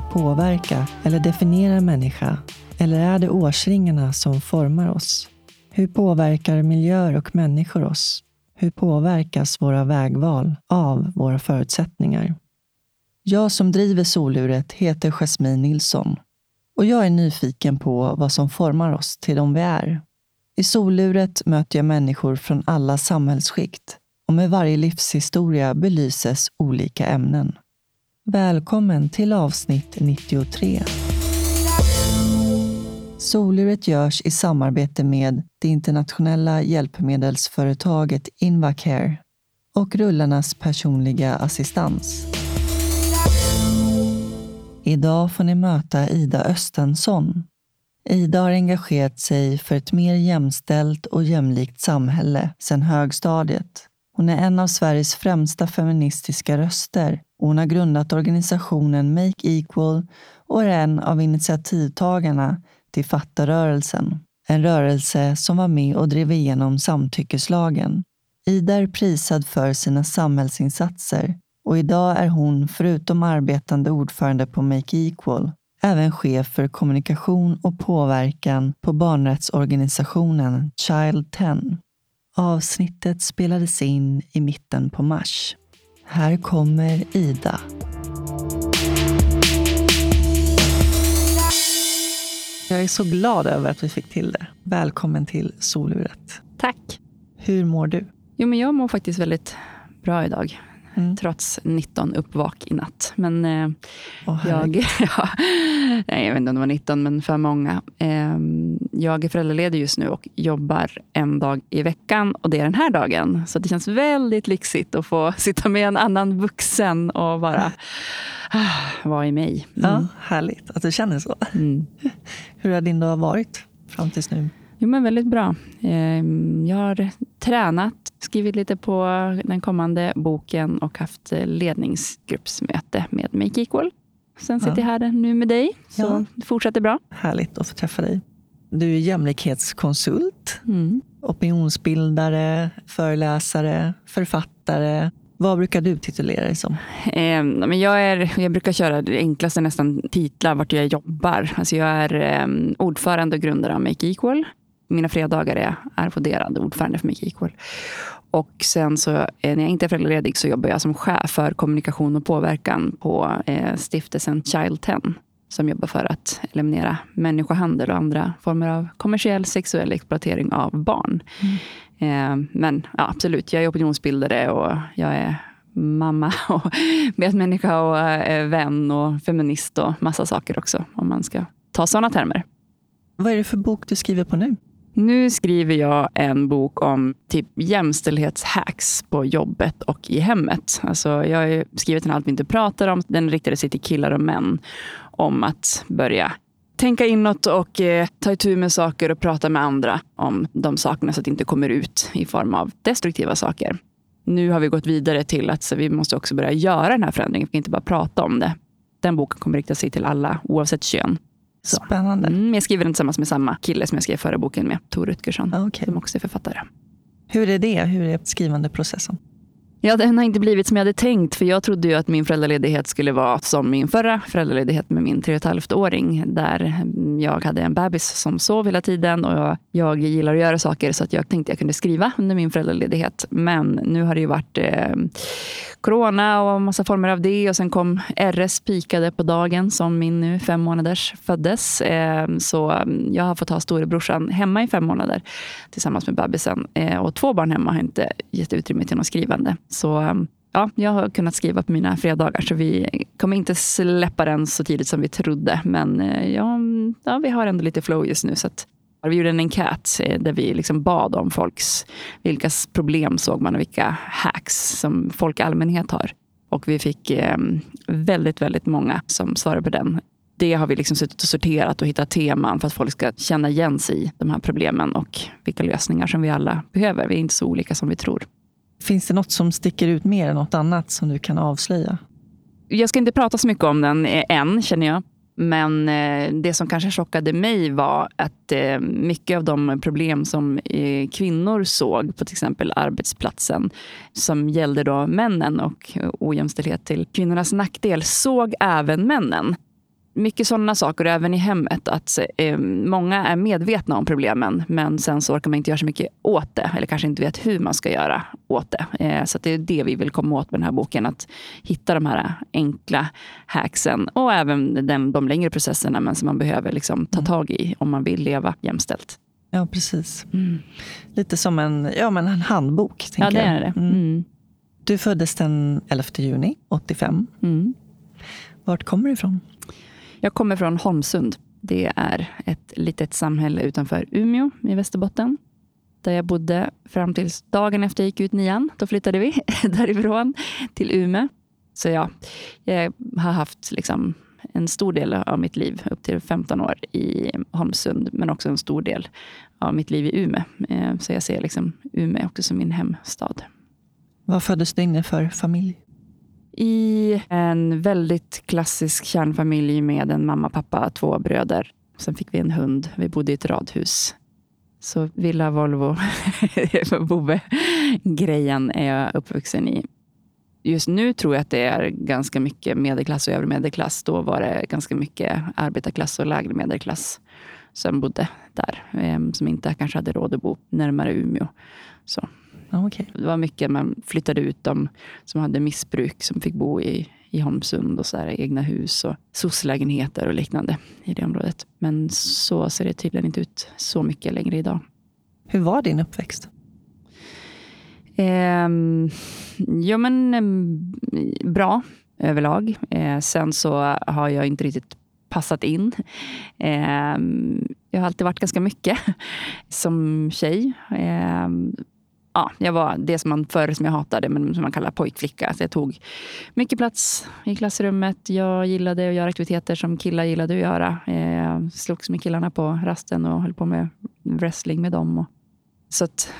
Påverka eller definiera en människa? Eller är det årsringarna som formar oss? Hur påverkar miljöer och människor oss? Hur påverkas våra vägval av våra förutsättningar? Jag som driver soluret heter Jasmine Nilsson och jag är nyfiken på vad som formar oss till de vi är. I soluret möter jag människor från alla samhällsskikt och med varje livshistoria belyses olika ämnen. Välkommen till avsnitt 93. Soluret görs i samarbete med det internationella hjälpmedelsföretaget Invacare och Rullarnas personliga assistans. Idag får ni möta Ida Östensson. Ida har engagerat sig för ett mer jämställt och jämlikt samhälle sedan högstadiet. Hon är en av Sveriges främsta feministiska röster hon har grundat organisationen Make Equal och är en av initiativtagarna till Fattarörelsen. En rörelse som var med och drev igenom samtyckeslagen. Ida är prisad för sina samhällsinsatser och idag är hon, förutom arbetande ordförande på Make Equal, även chef för kommunikation och påverkan på barnrättsorganisationen Child 10. Avsnittet spelades in i mitten på mars. Här kommer Ida. Jag är så glad över att vi fick till det. Välkommen till soluret. Tack. Hur mår du? Jo, men jag mår faktiskt väldigt bra idag. Mm. Trots 19 uppvak i natt. Men eh, Åh, jag, ja, nej, jag vet inte om det var 19, men för många. Eh, jag är föräldraledig just nu och jobbar en dag i veckan. Och det är den här dagen. Så det känns väldigt lyxigt att få sitta med en annan vuxen och bara ah, vara i mig. Mm. Ja, härligt att du känner så. Mm. Hur har din dag varit fram tills nu? Jo, men väldigt bra. Eh, Jag har tränat, skrivit lite på den kommande boken och haft ledningsgruppsmöte med Make Equal. Sen sitter Ja. jag här nu med dig, så Ja. det fortsätter bra. Härligt att få träffa dig. Du är jämlikhetskonsult, Mm. opinionsbildare, föreläsare, författare. Vad brukar du titulera dig som? Eh, men jag, är, jag brukar köra det enklaste nästan titlar vart jag jobbar. Alltså jag är eh, ordförande och grundare av Make Equal. Mina fredagar är arvoderad ordförande för Make Equal. Och sen så eh, när jag inte är föräldraledig så jobbar jag som chef för kommunikation och påverkan på eh, stiftelsen Child 10 som jobbar för att eliminera människohandel och andra former av kommersiell sexuell exploatering av barn. Eh, men ja, absolut, jag är opinionsbildare och jag är mamma och medmänniska och eh, vän och feminist och massa saker också, om man ska ta sådana termer. Vad är det för bok du skriver på nu? Nu skriver jag en bok om typ jämställdhetshacks på jobbet och i hemmet. Alltså jag har skrivit en Allt vi inte pratar om. Den riktade sig till killar och män om att börja tänka inåt och eh, ta itu med saker och prata med andra om de sakerna så att det inte kommer ut i form av destruktiva saker. Nu har vi gått vidare till att så vi måste också börja göra den här förändringen. Vi kan inte bara prata om det. Den boken kommer rikta sig till alla oavsett kön. Så. Spännande. Mm, jag skriver den tillsammans med samma kille som jag skrev förra boken med, Tor Rutgersson, Ja, okej. som också är författare. Hur är det? Hur är skrivandeprocessen? Ja, den har inte blivit som jag hade tänkt, för jag trodde ju att min föräldraledighet skulle vara som min förra föräldraledighet med min tre och ett halvt åring där jag hade en bebis som sov hela tiden och jag, jag gillar att göra saker så att jag tänkte jag kunde skriva under min föräldraledighet. Men nu har det ju varit eh, corona och massa former av det och sen kom RS pikade på dagen som min nu fem månaders föddes. Eh, så mm, jag har fått ha storebrorsan hemma i fem månader tillsammans med bebisen. Eh, och två barn hemma har inte gett utrymme till något skrivande. Så um, ja, jag har kunnat skriva på mina fredagar, så vi kommer inte släppa den så tidigt som vi trodde. Men eh, ja, mm, ja, vi har ändå lite flow just nu. Så att, vi gjorde en enkät eh, där vi liksom bad om folks, vilka problem såg man och vilka hacks som folk i allmänhet har. Och vi fick eh, väldigt, väldigt många som svarade på den. Det har vi liksom suttit och sorterat och hittat teman för att folk ska känna igen sig i de här problemen och vilka lösningar som vi alla behöver. Vi är inte så olika som vi tror. Finns det något som sticker ut mer än något annat som du kan avslöja? Jag ska inte prata så mycket om den eh, än, känner jag. Men eh, det som kanske chockade mig var att eh, mycket av de problem som kvinnor såg på till exempel arbetsplatsen, som gällde då männen och ojämställdhet till kvinnornas nackdel, såg även männen mycket sådana saker, även i hemmet. Att eh, Många är medvetna om problemen, men sen så orkar man inte göra så mycket åt det. Eller kanske inte vet hur man ska göra åt det. Eh, så det är det vi vill komma åt med den här boken. Att hitta de här enkla hacksen och även den, de längre processerna men som man behöver liksom ta mm. tag i om man vill leva jämställt. Ja, precis. Mm. Lite som en, ja, men en handbok. Ja, det är det. Mm. mm. Du föddes den 11 juni 85. Mm. Vart kommer du ifrån? Jag kommer från Holmsund. Det är ett litet samhälle utanför Umeå i Västerbotten. Där jag bodde fram till dagen efter jag gick ut nian. Då flyttade vi därifrån till Umeå. Så ja, jag har haft liksom en stor del av mitt liv, upp till 15 år, i Holmsund. Men också en stor del av mitt liv i Umeå. Eh, så jag ser liksom Umeå också som min hemstad. Vad föddes du in i för familj? I en väldigt klassisk kärnfamilj med en mamma, pappa, två bröder. Sen fick vi en hund. Vi bodde i ett radhus. Så villa, Volvo, Bove-grejen är jag uppvuxen i. Just nu tror jag att det är ganska mycket medelklass och övre medelklass. Då var det ganska mycket arbetarklass och lägre medelklass som bodde där. Ehm, som inte kanske hade råd att bo närmare Umeå. Så okay. Det var mycket, man flyttade ut dem som hade missbruk som fick bo i, i Holmsund och så här, egna hus och SOS-lägenheter och liknande i det området. Men så ser det tydligen inte ut så mycket längre idag. Hur var din uppväxt? Eh, ja, men eh, bra överlag. Eh, sen så har jag inte riktigt passat in. Eh, jag har alltid varit ganska mycket som tjej. Ja, jag var det som man förr som jag hatade, men som man kallar pojkflicka. Så jag tog mycket plats i klassrummet. Jag gillade att göra aktiviteter som killar gillade att göra. Jag slogs med killarna på rasten och höll på med wrestling med dem. Så att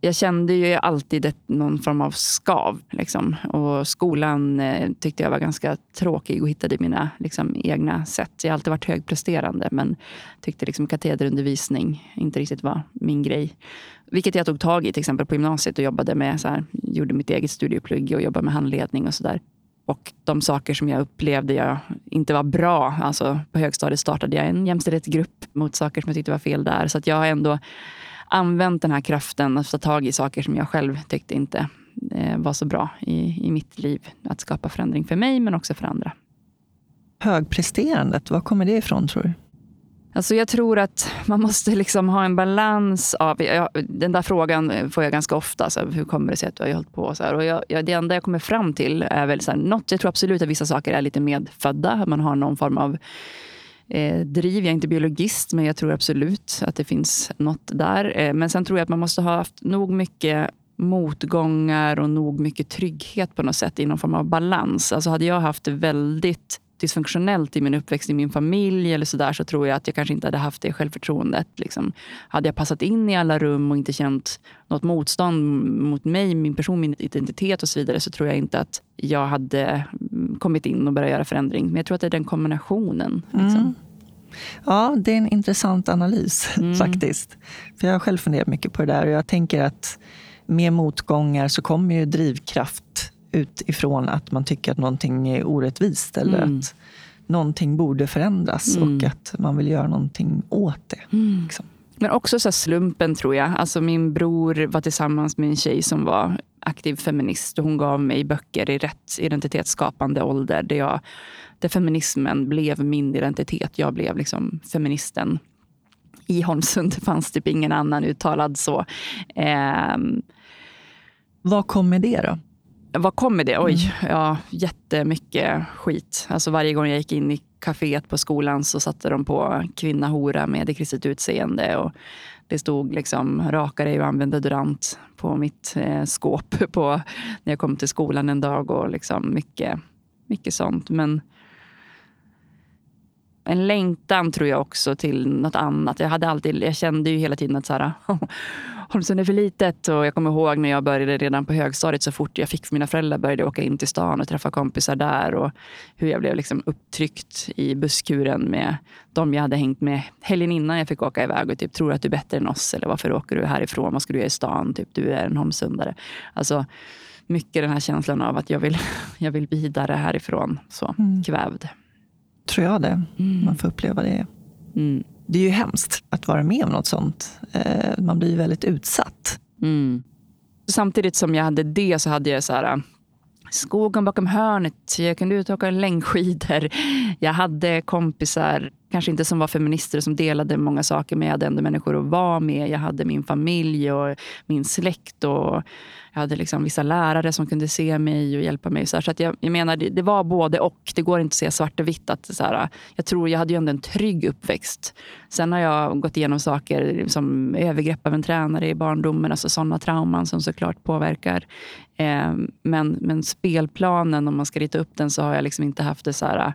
jag kände ju alltid ett, någon form av skav. Liksom. Och skolan eh, tyckte jag var ganska tråkig och hittade mina liksom, egna sätt. Jag har alltid varit högpresterande men tyckte liksom, katederundervisning inte riktigt var min grej. Vilket jag tog tag i till exempel på gymnasiet och jobbade med. Så här, gjorde mitt eget studieplugg och jobbade med handledning och sådär. Och de saker som jag upplevde jag inte var bra. Alltså på högstadiet startade jag en jämställdhetsgrupp mot saker som jag tyckte var fel där. Så att jag har ändå använt den här kraften att ta tag i saker som jag själv tyckte inte eh, var så bra i, i mitt liv. Att skapa förändring för mig men också för andra. Högpresterandet, var kommer det ifrån tror du? Alltså jag tror att man måste liksom ha en balans av... Jag, den där frågan får jag ganska ofta. Så hur kommer det sig att du har hållit på? Så här, och jag, jag, det enda jag kommer fram till är väl så här, något, jag tror absolut att vissa saker är lite medfödda. Man har någon form av eh, driv. Jag är inte biologist, men jag tror absolut att det finns något där. Eh, men sen tror jag att man måste ha haft nog mycket motgångar och nog mycket trygghet på något sätt i någon form av balans. Alltså hade jag haft det väldigt dysfunktionellt i min uppväxt i min familj eller så där, så tror jag att jag kanske inte hade haft det självförtroendet. Liksom. Hade jag passat in i alla rum och inte känt något motstånd mot mig, min person, min identitet och så vidare så tror jag inte att jag hade kommit in och börjat göra förändring. Men jag tror att det är den kombinationen. Liksom. Mm. Ja, det är en intressant analys mm. faktiskt. För Jag har själv funderat mycket på det där och jag tänker att med motgångar så kommer ju drivkraft utifrån att man tycker att någonting är orättvist eller mm. att någonting borde förändras mm. och att man vill göra någonting åt det. Mm. Liksom. Men också så slumpen tror jag. Alltså min bror var tillsammans med en tjej som var aktiv feminist och hon gav mig böcker i rätt identitetsskapande ålder där, jag, där feminismen blev min identitet. Jag blev liksom feministen. I Holmsund fanns typ ingen annan uttalad så. Eh, Vad kom med det då? Vad kom med det? Oj, mm. ja, jättemycket skit. Alltså varje gång jag gick in i kaféet på skolan så satte de på kvinna hora med kristet utseende. Och det stod liksom raka dig och använd deodorant på mitt eh, skåp på, när jag kom till skolan en dag. och liksom mycket, mycket sånt. Men en längtan tror jag också till något annat. Jag, hade alltid, jag kände ju hela tiden att så här, Holmsund är för litet. Och jag kommer ihåg när jag började redan på högstadiet, så fort jag fick mina föräldrar började jag åka in till stan och träffa kompisar där. Och hur jag blev liksom upptryckt i busskuren med de jag hade hängt med helgen innan jag fick åka iväg och typ tror att du är bättre än oss. Eller varför åker du härifrån? Vad ska du göra i stan? Typ, du är en Holmsundare. Alltså, mycket den här känslan av att jag vill, jag vill vidare härifrån. Så mm. kvävd. Tror jag det. Mm. Man får uppleva det. Mm. Det är ju hemskt att vara med om något sånt. Eh, man blir väldigt utsatt. Mm. Samtidigt som jag hade det så hade jag så här, äh, skogen bakom hörnet. Jag kunde ut och åka längdskidor. Jag hade kompisar, kanske inte som var feminister som delade många saker, men jag hade ändå människor att vara med. Jag hade min familj och min släkt. och jag hade liksom vissa lärare som kunde se mig och hjälpa mig. Så, så att jag, jag menar, det, det, var både och. Det går inte att säga svart och vitt. Att, så här, jag tror jag hade ju ändå en trygg uppväxt. Sen har jag gått igenom saker som övergrepp av en tränare i barndomen. Alltså sådana trauman som såklart påverkar. Eh, men, men spelplanen, om man ska rita upp den, så har jag liksom inte haft det så här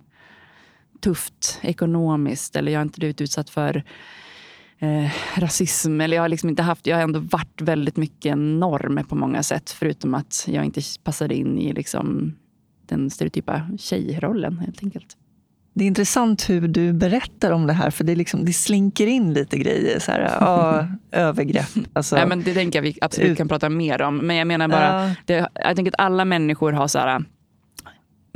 tufft ekonomiskt. Eller jag har inte blivit utsatt för eh, rasism. Eller jag har liksom inte haft, jag har ändå varit väldigt mycket norm på många sätt. Förutom att jag inte passade in i liksom den stereotypa tjejrollen helt enkelt. Det är intressant hur du berättar om det här, för det, liksom, det slinker in lite grejer. Så här, ja, övergrepp. Alltså, Nej, men det tänker jag vi absolut ut. kan prata mer om. Men jag menar bara, ja. det, jag tänker att alla människor har så här,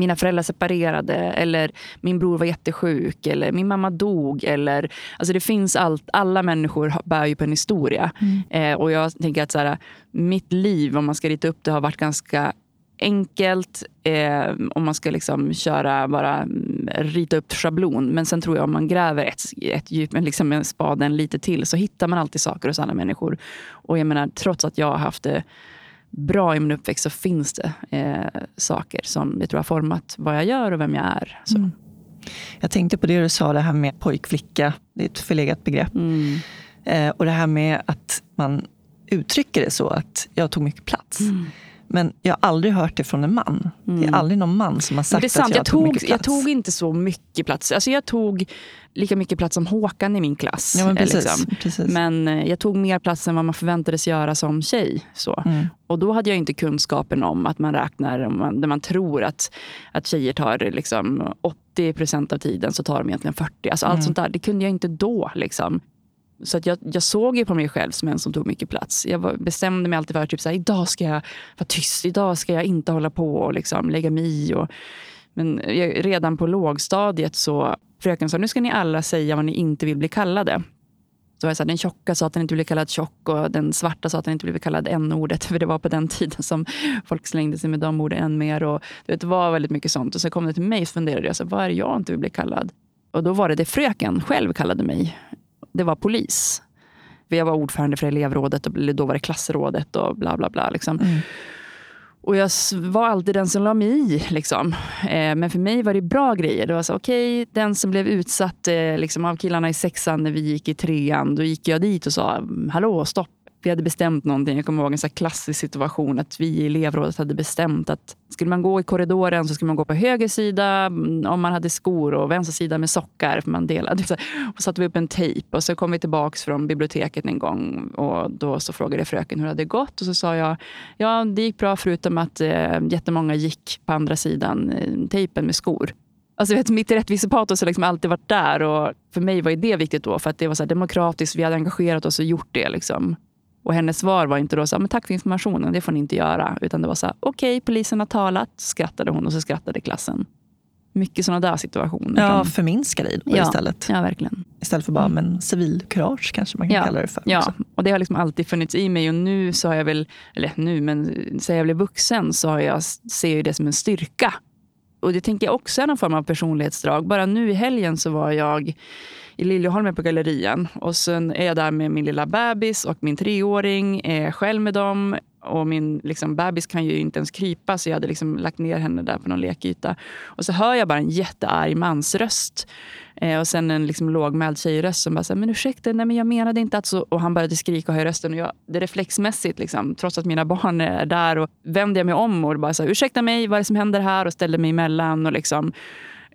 mina föräldrar separerade eller min bror var jättesjuk eller min mamma dog. Eller, alltså det finns allt, alla människor bär ju på en historia. Mm. Eh, och jag tänker att så här, mitt liv, om man ska rita upp det, har varit ganska enkelt eh, om man ska liksom köra, bara mm, rita upp schablon. Men sen tror jag om man gräver ett, ett djup, liksom spaden lite till så hittar man alltid saker hos alla människor. Och jag menar, trots att jag har haft det bra i min uppväxt så finns det eh, saker som jag tror har format vad jag gör och vem jag är. Mm. Jag tänkte på det du sa, det här med pojk-flicka. Det är ett förlegat begrepp. Mm. Eh, och det här med att man uttrycker det så att jag tog mycket plats. Mm. Men jag har aldrig hört det från en man. Mm. Det är mm. aldrig någon man som har sagt att jag, jag tog, mycket plats. Jag tog inte så mycket plats. Alltså jag tog lika mycket plats som Håkan i min klass. Ja, men, precis, liksom. precis. men eh, jag tog mer plats än vad man förväntades göra som tjej. Så. Mm. Och då hade jag inte kunskapen om att man räknar, man, där man tror att, att tjejer tar liksom 80 procent av tiden så tar de egentligen 40. Alltså allt mm. sånt där, det kunde jag inte då. Liksom. Så att jag, jag såg ju på mig själv som en som tog mycket plats. Jag var, bestämde mig alltid för att typ, idag ska jag vara tyst. Idag ska jag inte hålla på och liksom lägga mig i. Och, men jag, redan på lågstadiet så fröken sa nu ska ni alla säga vad ni inte vill bli kallade. Så jag sa, den tjocka sa att den inte blev kallad tjock och den svarta sa att den inte blev kallad n-ordet. För det var på den tiden som folk slängde sig med de orden än mer. Och, det var väldigt mycket sånt. Och så kom det till mig och funderade jag, så, vad är det jag inte vill bli kallad? Och då var det det fröken själv kallade mig det var polis. Jag var ordförande för elevrådet, och då var det klassrådet och bla bla bla. Liksom. Mm. Och jag var alltid den som la mig i. Liksom. Eh, men för mig var det bra grejer. Det var så, okej, okay, den som blev utsatt eh, liksom, av killarna i sexan när vi gick i trean, då gick jag dit och sa, hallå, stopp vi hade bestämt någonting. Jag kommer ihåg en så klassisk situation att vi i elevrådet hade bestämt att skulle man gå i korridoren så skulle man gå på höger sida mm, om man hade skor och vänster sida med sockar. För man delade. Så, och satte vi upp en tejp och så kom vi tillbaka från biblioteket en gång och då så frågade fröken hur det hade gått och så sa jag ja, det gick bra förutom att eh, jättemånga gick på andra sidan eh, tejpen med skor. Alltså, vet, mitt rättvisepatos har liksom alltid varit där och för mig var det viktigt då för att det var så demokratiskt. Vi hade engagerat oss och gjort det. Liksom. Och hennes svar var inte då så men tack för informationen, det får ni inte göra. Utan det var så här, okej, okay, polisen har talat, skrattade hon och så skrattade klassen. Mycket sådana där situationer. Ja, förminska dig ja, istället. Ja, verkligen. Istället för bara mm. men civilkurage kanske man kan ja, kalla det för. Ja, också. och det har liksom alltid funnits i mig. Och nu så har jag väl, eller nu, men sen jag blev vuxen så har jag, ser jag det som en styrka. Och det tänker jag också är någon form av personlighetsdrag. Bara nu i helgen så var jag i Liljeholmen på Gallerian. Och sen är jag där med min lilla bebis och min treåring. Är själv med dem. Och min liksom, bebis kan ju inte ens krypa så jag hade liksom lagt ner henne där på någon lekyta. Och så hör jag bara en jättearg mansröst. Eh, och sen en liksom lågmäld tjejröst som bara säger men ursäkta, nej men jag menade inte att så. Och han började skrika och höja rösten. Och jag, det reflexmässigt, liksom, trots att mina barn är där, och vände jag mig om och bara sa ursäkta mig, vad är det som händer här? Och ställde mig emellan. Och liksom,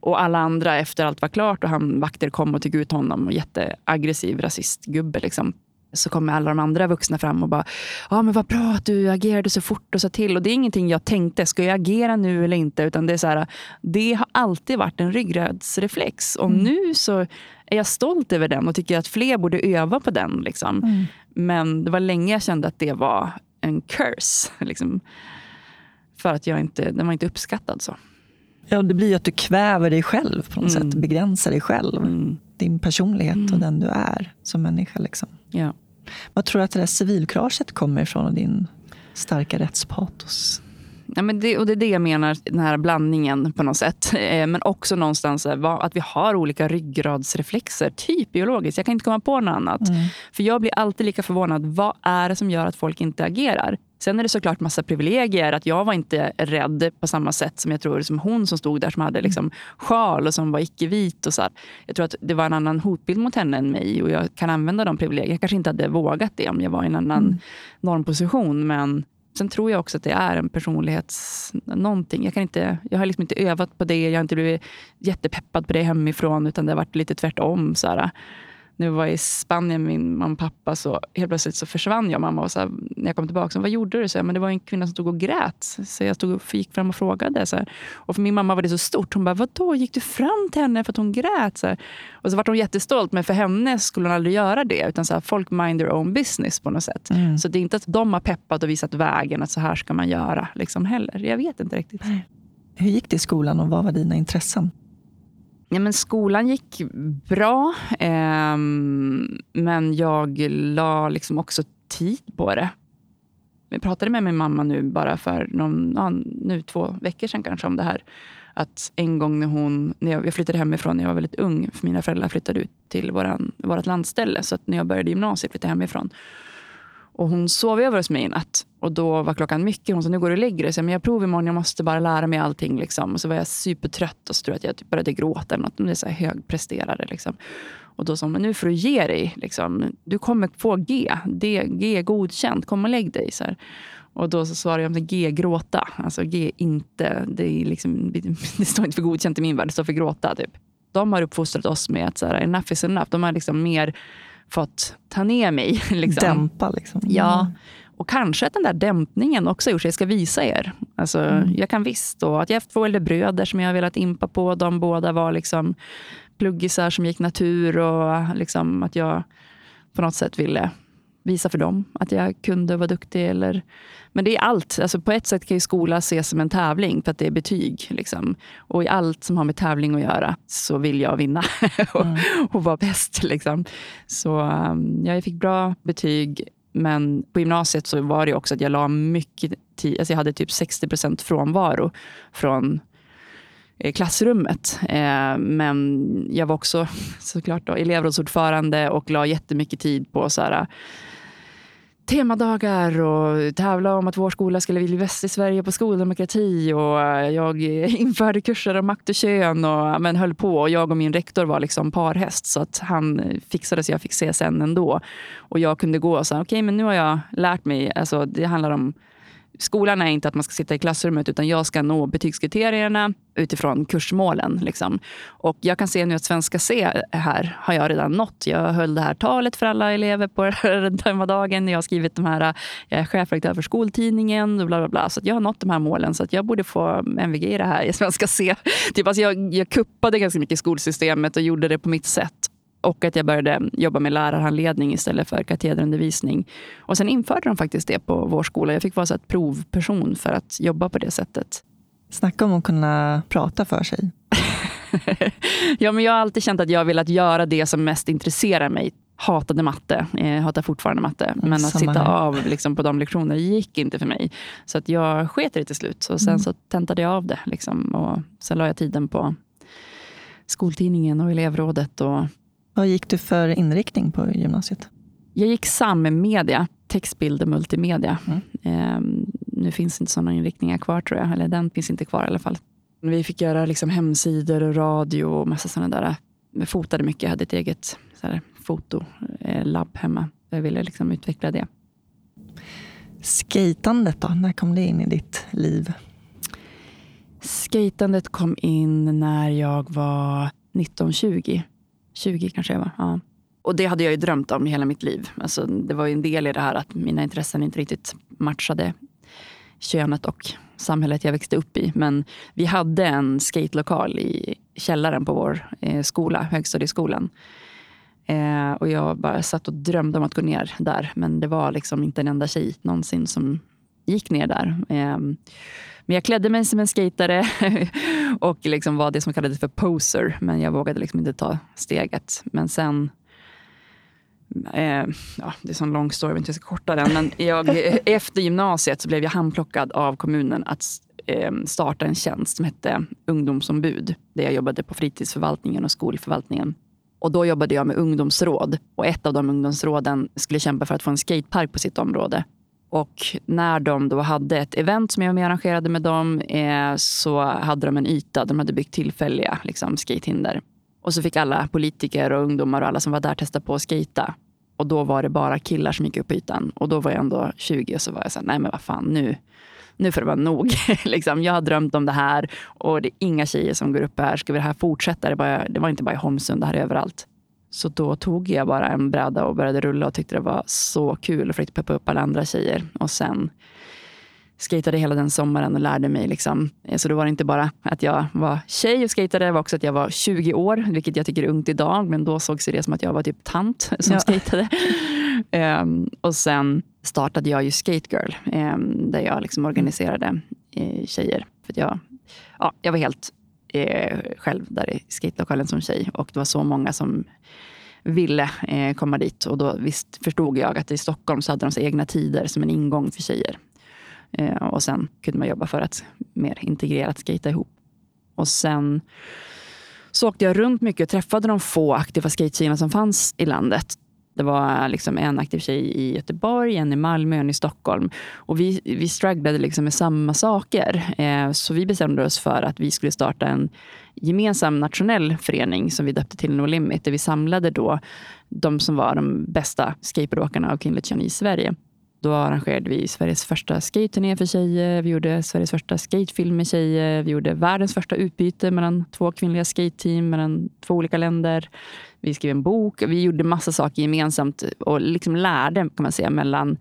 och alla andra, efter allt var klart och han, vakter kom och tog ut honom, och jätteaggressiv rasistgubbe. Liksom så kommer alla de andra vuxna fram och bara, ja men vad bra att du agerade så fort och sa till. Och det är ingenting jag tänkte, ska jag agera nu eller inte? Utan det är så här, det har alltid varit en ryggradsreflex. Och mm. nu så är jag stolt över den och tycker att fler borde öva på den. Liksom. Mm. Men det var länge jag kände att det var en curse. Liksom, för att jag inte, den var inte uppskattad så. Ja, det blir ju att du kväver dig själv på något mm. sätt. Begränsar dig själv. Mm. Din personlighet och mm. den du är som människa. Liksom. Ja. Vad tror du att det där civilkuraget kommer ifrån och din starka rättspatos? Ja, men det, och det är det jag menar, den här blandningen på något sätt. Eh, men också någonstans eh, att vi har olika ryggradsreflexer, typ biologiskt. Jag kan inte komma på något annat. Mm. För jag blir alltid lika förvånad. Vad är det som gör att folk inte agerar? Sen är det såklart massa privilegier. Att jag var inte rädd på samma sätt som jag tror som hon som stod där som hade liksom sjal och som var icke-vit. Och så här. Jag tror att det var en annan hotbild mot henne än mig och jag kan använda de privilegierna. Jag kanske inte hade vågat det om jag var i en annan mm. normposition. Men Sen tror jag också att det är en personlighets... Någonting. Jag, kan inte, jag har liksom inte övat på det. Jag har inte blivit jättepeppad på det hemifrån. Utan det har varit lite tvärtom. Så här när vi var i Spanien med min mamma och pappa så helt plötsligt så försvann jag mamma. Och så här, när jag kom tillbaka, så, vad gjorde du? Så här, men det var en kvinna som stod och grät. Så jag stod och gick fram och frågade. Så här. Och för min mamma var det så stort. Hon bara, vadå, gick du fram till henne för att hon grät? Så Och så var hon jättestolt, men för henne skulle hon aldrig göra det. Utan så här, folk mind their own business på något sätt. Mm. Så det är inte att de har peppat och visat vägen, att så här ska man göra. Liksom, heller. Jag vet inte riktigt. Hur gick det i skolan och vad var dina intressen? Ja, men skolan gick bra, eh, men jag la liksom också tid på det. Jag pratade med min mamma nu bara för någon, ja, nu två veckor sedan kanske om det här. Att en gång när hon, när jag, jag flyttade hemifrån när jag var väldigt ung, för mina föräldrar flyttade ut till våran, vårt landställe. Så att när jag började gymnasiet flyttade jag hemifrån. Och hon sov över hos mig i natt. Och då var klockan mycket. Hon sa, nu går du och lägger dig. Jag, men jag provar imorgon, jag måste bara lära mig allting. Liksom. Och så var jag supertrött och så tror jag att jag typ började gråta. Eller något. Det är så här högpresterare. Liksom. Och då sa hon, men nu får du ge dig. Liksom. Du kommer få G. D, G godkänt. Kom och lägg dig. Så här. Och då så svarade jag med G, gråta. Alltså G, inte. Det, är liksom, det står inte för godkänt i min värld, det står för gråta. Typ. De har uppfostrat oss med att så här, enough is enough. De har liksom mer fått ta ner mig. Liksom. Dämpa liksom. Ja. Mm. Och kanske att den där dämpningen också gjort så jag ska visa er. Alltså, mm. Jag kan visst. Och att jag haft två äldre bröder som jag har velat impa på. De båda var liksom pluggisar som gick natur. Och liksom att jag på något sätt ville visa för dem att jag kunde vara duktig. Eller, men det är allt. Alltså på ett sätt kan ju skola ses som en tävling för att det är betyg. Liksom. Och i allt som har med tävling att göra så vill jag vinna och, mm. och vara bäst. Liksom. Så um, jag fick bra betyg. Men på gymnasiet så var det också att jag la mycket tid. Alltså jag hade typ 60 procent frånvaro från eh, klassrummet. Eh, men jag var också såklart då, elevrådsordförande och la jättemycket tid på så här, temadagar och tävla om att vår skola skulle bli bäst i Sverige på skoldemokrati. Och jag införde kurser om makt och kön och men höll på. Och jag och min rektor var liksom parhäst så att han fixade så jag fick CSN ändå. Och jag kunde gå och säga, okej okay, men nu har jag lärt mig. Alltså, det handlar om skolan är inte att man ska sitta i klassrummet utan jag ska nå betygskriterierna utifrån kursmålen. Liksom. Och jag kan se nu att Svenska C här har jag redan nått. Jag höll det här talet för alla elever på den dagen. Jag har skrivit de här, eh, jag är chefredaktör för skoltidningen och bla bla bla. Så jag har nått de här målen så att jag borde få MVG i det här i Svenska C. Typ, alltså jag, jag kuppade ganska mycket i skolsystemet och gjorde det på mitt sätt. Och att jag började jobba med lärarhandledning istället för katederundervisning. Och sen införde de faktiskt det på vår skola. Jag fick vara så ett provperson för att jobba på det sättet. Snacka om att kunna prata för sig. ja, men jag har alltid känt att jag velat göra det som mest intresserar mig. Hatade matte, eh, hatar fortfarande matte. Mm, men att sitta här. av liksom, på de lektionerna gick inte för mig. Så att jag sket i det till slut. Så sen mm. så tentade jag av det. Liksom, och sen la jag tiden på skoltidningen och elevrådet. Och vad gick du för inriktning på gymnasiet? Jag gick SAM-media, textbild och multimedia. Mm. Eh, nu finns inte sådana inriktningar kvar tror jag, eller den finns inte kvar i alla fall. Vi fick göra liksom hemsidor och radio och massa sådana där. Vi fotade mycket, jag hade ett eget fotolabb eh, hemma. Jag ville liksom utveckla det. Skatandet då, när kom det in i ditt liv? skatandet kom in när jag var 19-20. 20 kanske jag var. Ja. Och det hade jag ju drömt om hela mitt liv. Alltså, det var ju en del i det här att mina intressen inte riktigt matchade könet och samhället jag växte upp i. Men vi hade en skatelokal i källaren på vår eh, skola, högstadieskolan. Eh, och jag bara satt och drömde om att gå ner där. Men det var liksom inte en enda tjej någonsin som gick ner där. Eh, men jag klädde mig som en skatare och liksom var det som kallades för poser. Men jag vågade liksom inte ta steget. Men sen Eh, ja, det är en sån lång story, jag vet inte hur jag ska korta den. Men jag, efter gymnasiet så blev jag handplockad av kommunen att eh, starta en tjänst som hette ungdomsombud. Där jag jobbade på fritidsförvaltningen och skolförvaltningen. Och då jobbade jag med ungdomsråd. Och ett av de ungdomsråden skulle kämpa för att få en skatepark på sitt område. Och när de då hade ett event som jag var med arrangerade med dem eh, så hade de en yta. De hade byggt tillfälliga liksom, skatehinder. Och så fick alla politiker och ungdomar och alla som var där testa på att skata. Och då var det bara killar som gick upp på ytan. Och då var jag ändå 20 och så var jag så här, nej men vad fan nu, nu får det vara nog. liksom, jag har drömt om det här och det är inga tjejer som går upp här. Ska vi det här fortsätta? Det, var, det var inte bara i Holmsund, det här är överallt. Så då tog jag bara en bräda och började rulla och tyckte det var så kul och försökte peppa upp alla andra tjejer. Och sen skejtade hela den sommaren och lärde mig. Liksom. Eh, så då var det inte bara att jag var tjej och skejtade, det var också att jag var 20 år, vilket jag tycker är ungt idag. Men då sågs det som att jag var typ tant som ja. skejtade. um, och sen startade jag ju Skate Girl, um, där jag liksom organiserade uh, tjejer. För jag, ja, jag var helt uh, själv där i skatelokalen som tjej och det var så många som ville eh, komma dit. Och då visst förstod jag att i Stockholm så hade de så egna tider som en ingång för tjejer. Eh, och sen kunde man jobba för att mer integrerat skata ihop. Och sen så åkte jag runt mycket och träffade de få aktiva skatetjejerna som fanns i landet. Det var liksom en aktiv tjej i Göteborg, en i Malmö och en i Stockholm. Och vi, vi strugglade liksom med samma saker. Eh, så vi bestämde oss för att vi skulle starta en gemensam nationell förening som vi döpte till No Limit. Där vi samlade då de som var de bästa skateboardåkarna av kvinnligt kön i Sverige. Då arrangerade vi Sveriges första skate-turné för tjejer. Vi gjorde Sveriges första skatefilm med tjejer. Vi gjorde världens första utbyte mellan två kvinnliga skate-team, mellan två olika länder. Vi skrev en bok. Vi gjorde massa saker gemensamt och liksom lärde kan man säga, mellan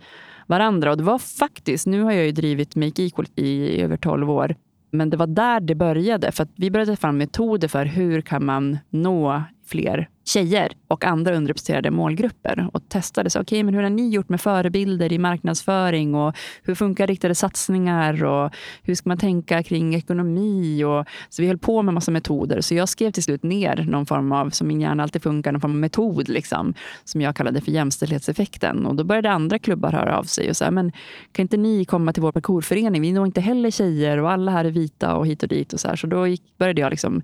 varandra. Och det var faktiskt, nu har jag ju drivit Make Equal i över 12 år. Men det var där det började. För vi började ta fram metoder för hur kan man nå fler tjejer och andra underrepresenterade målgrupper och testade. Så, okay, men hur har ni gjort med förebilder i marknadsföring och hur funkar riktade satsningar och hur ska man tänka kring ekonomi? Och, så vi höll på med massa metoder. Så jag skrev till slut ner någon form av, som min hjärna alltid funkar, någon form av metod liksom, som jag kallade för jämställdhetseffekten. Och då började andra klubbar höra av sig och säga, men kan inte ni komma till vår parkourförening? Vi når inte heller tjejer och alla här är vita och hit och dit. och Så, här. så då gick, började jag liksom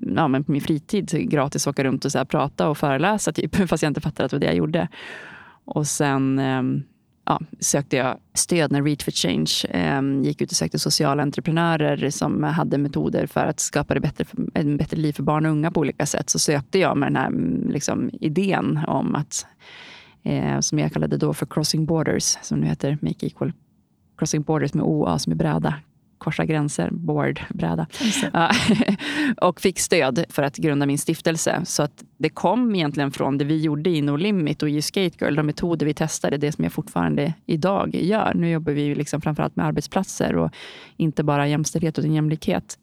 ja, men på min fritid gratis åka runt och så prata och föreläsa, typ, fast jag inte fattade att det var det jag gjorde. Och sen ehm, ja, sökte jag stöd när Reach for Change eh, gick ut och sökte sociala entreprenörer som hade metoder för att skapa det bättre, ett bättre liv för barn och unga på olika sätt. Så sökte jag med den här mm, liksom, idén om att, eh, som jag kallade då för Crossing Borders, som nu heter Make Equal Crossing Borders med OA som är bräda, korsa gränser, board, bräda. och fick stöd för att grunda min stiftelse. Så att det kom egentligen från det vi gjorde i No Limit och i Skate Girl, de metoder vi testade, det som jag fortfarande idag gör. Nu jobbar vi liksom framförallt med arbetsplatser och inte bara jämställdhet utan jämlikhet.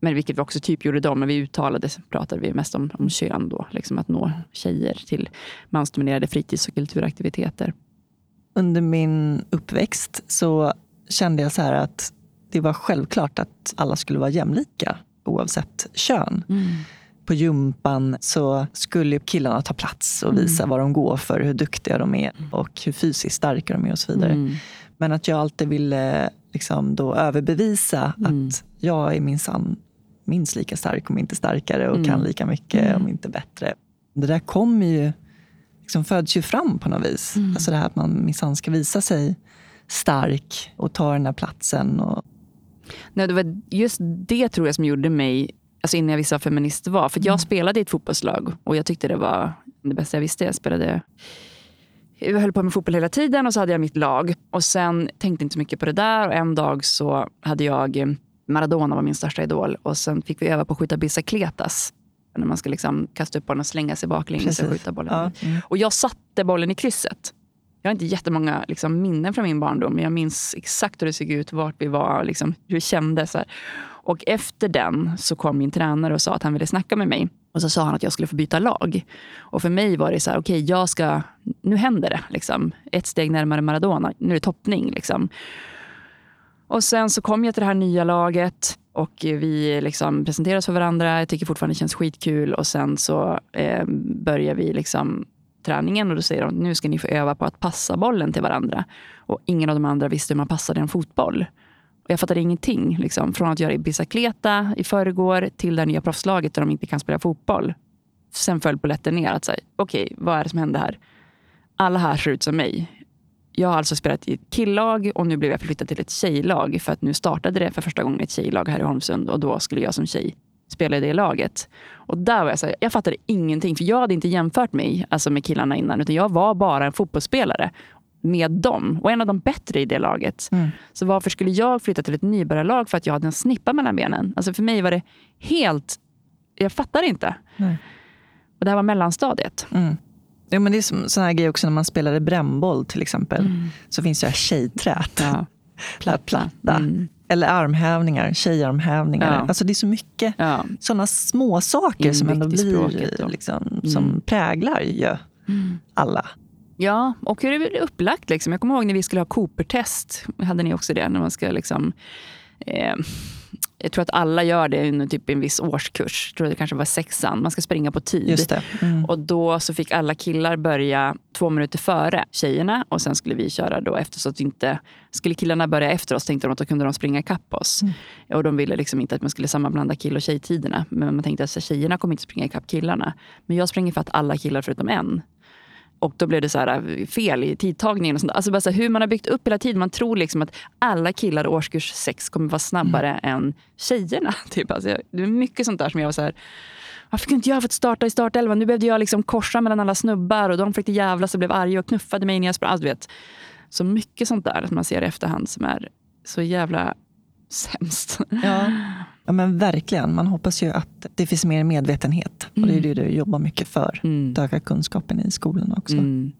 Men vilket vi också typ gjorde då, men vi uttalade, pratade vi mest om, om kön då. Liksom att nå tjejer till mansdominerade fritids och kulturaktiviteter. Under min uppväxt så kände jag så här att det var självklart att alla skulle vara jämlika oavsett kön. Mm. På gympan så skulle killarna ta plats och visa mm. vad de går för, hur duktiga de är mm. och hur fysiskt starka de är och så vidare. Mm. Men att jag alltid ville liksom då överbevisa mm. att jag är minsann minst lika stark, om inte starkare och kan mm. lika mycket, om inte bättre. Det där kommer ju, liksom föds ju fram på något vis. Alltså det här att man minsann ska visa sig stark och ta den där platsen. Och Nej, det var just det tror jag som gjorde mig, alltså innan jag visste vad feminist var. För jag mm. spelade i ett fotbollslag och jag tyckte det var det bästa jag visste. Jag spelade jag höll på med fotboll hela tiden och så hade jag mitt lag. Och sen tänkte inte så mycket på det där och en dag så hade jag Maradona var min största idol. Och sen fick vi öva på att skjuta bicicletas. När man ska liksom kasta upp bollen och slänga sig baklänges och skjuta bollen. Ja. Mm. Och jag satte bollen i krysset. Jag har inte jättemånga liksom, minnen från min barndom, men jag minns exakt hur det såg ut, vart vi var, liksom, hur det kändes. Så här. Och efter den så kom min tränare och sa att han ville snacka med mig. Och så sa han att jag skulle få byta lag. Och för mig var det så här, okej, okay, jag ska, nu händer det. Liksom. Ett steg närmare Maradona, nu är det toppning. Liksom. Och sen så kom jag till det här nya laget och vi liksom oss för varandra. Jag tycker fortfarande det känns skitkul. Och sen så eh, börjar vi liksom träningen och då säger de nu ska ni få öva på att passa bollen till varandra. Och ingen av de andra visste hur man passade en fotboll. Och jag fattade ingenting. Liksom. Från att göra i bicicleta i förrgår till det nya proffslaget där de inte kan spela fotboll. Sen föll polletten ner. att säga, Okej, okay, vad är det som händer här? Alla här ser ut som mig. Jag har alltså spelat i ett killag och nu blev jag förflyttad till ett tjejlag. För att nu startade det för första gången ett tjejlag här i Holmsund. Och då skulle jag som tjej spela i det laget. Och där var jag så här, jag fattade ingenting. För jag hade inte jämfört mig alltså med killarna innan. Utan jag var bara en fotbollsspelare med dem och en av de bättre i det laget. Mm. Så varför skulle jag flytta till ett nybörjarlag för att jag hade en snippa mellan benen? Alltså för mig var det helt... Jag fattar inte. Nej. Och det här var mellanstadiet. Mm. Ja, men det är som sån här grej också när man spelade brännboll till exempel. Mm. Så finns det här tjejträt. Ja. Platta. Platta. Mm. Eller armhävningar, tjejarmhävningar. Ja. Alltså det är så mycket ja. sådana små saker som ändå blir, liksom, mm. som präglar ju mm. alla. Ja, och hur är det upplagt? Liksom? Jag kommer ihåg när vi skulle ha Cooper-test. Hade ni också det? När man ska liksom, eh, jag tror att alla gör det under typ en viss årskurs. Jag tror det kanske var sexan. Man ska springa på tid. Mm. Och då så fick alla killar börja två minuter före tjejerna och sen skulle vi köra då efter. Så att inte, skulle killarna börja efter oss tänkte de att då kunde de springa ikapp oss. Mm. Och de ville liksom inte att man skulle sammanblanda kill och tjejtiderna. Men man tänkte att tjejerna kommer inte springa ikapp killarna. Men jag springer för att alla killar förutom en och då blev det så här äh, fel i tidtagningen. Och sånt. Alltså bara så här, hur man har byggt upp hela tiden. Man tror liksom att alla killar i årskurs sex kommer vara snabbare mm. än tjejerna. Typ. Alltså, det är mycket sånt där som jag var så här, varför kunde inte jag fått starta i startelvan? Nu behövde jag liksom korsa mellan alla snubbar och de försökte jävlas och blev arga och knuffade mig när jag sprang. Alltså, vet. Så mycket sånt där som man ser i efterhand som är så jävla sämst. Ja. ja, men verkligen. Man hoppas ju att det finns mer medvetenhet. Mm. Och det är det du jobbar mycket för. Mm. Att öka kunskapen i skolan också. Mm.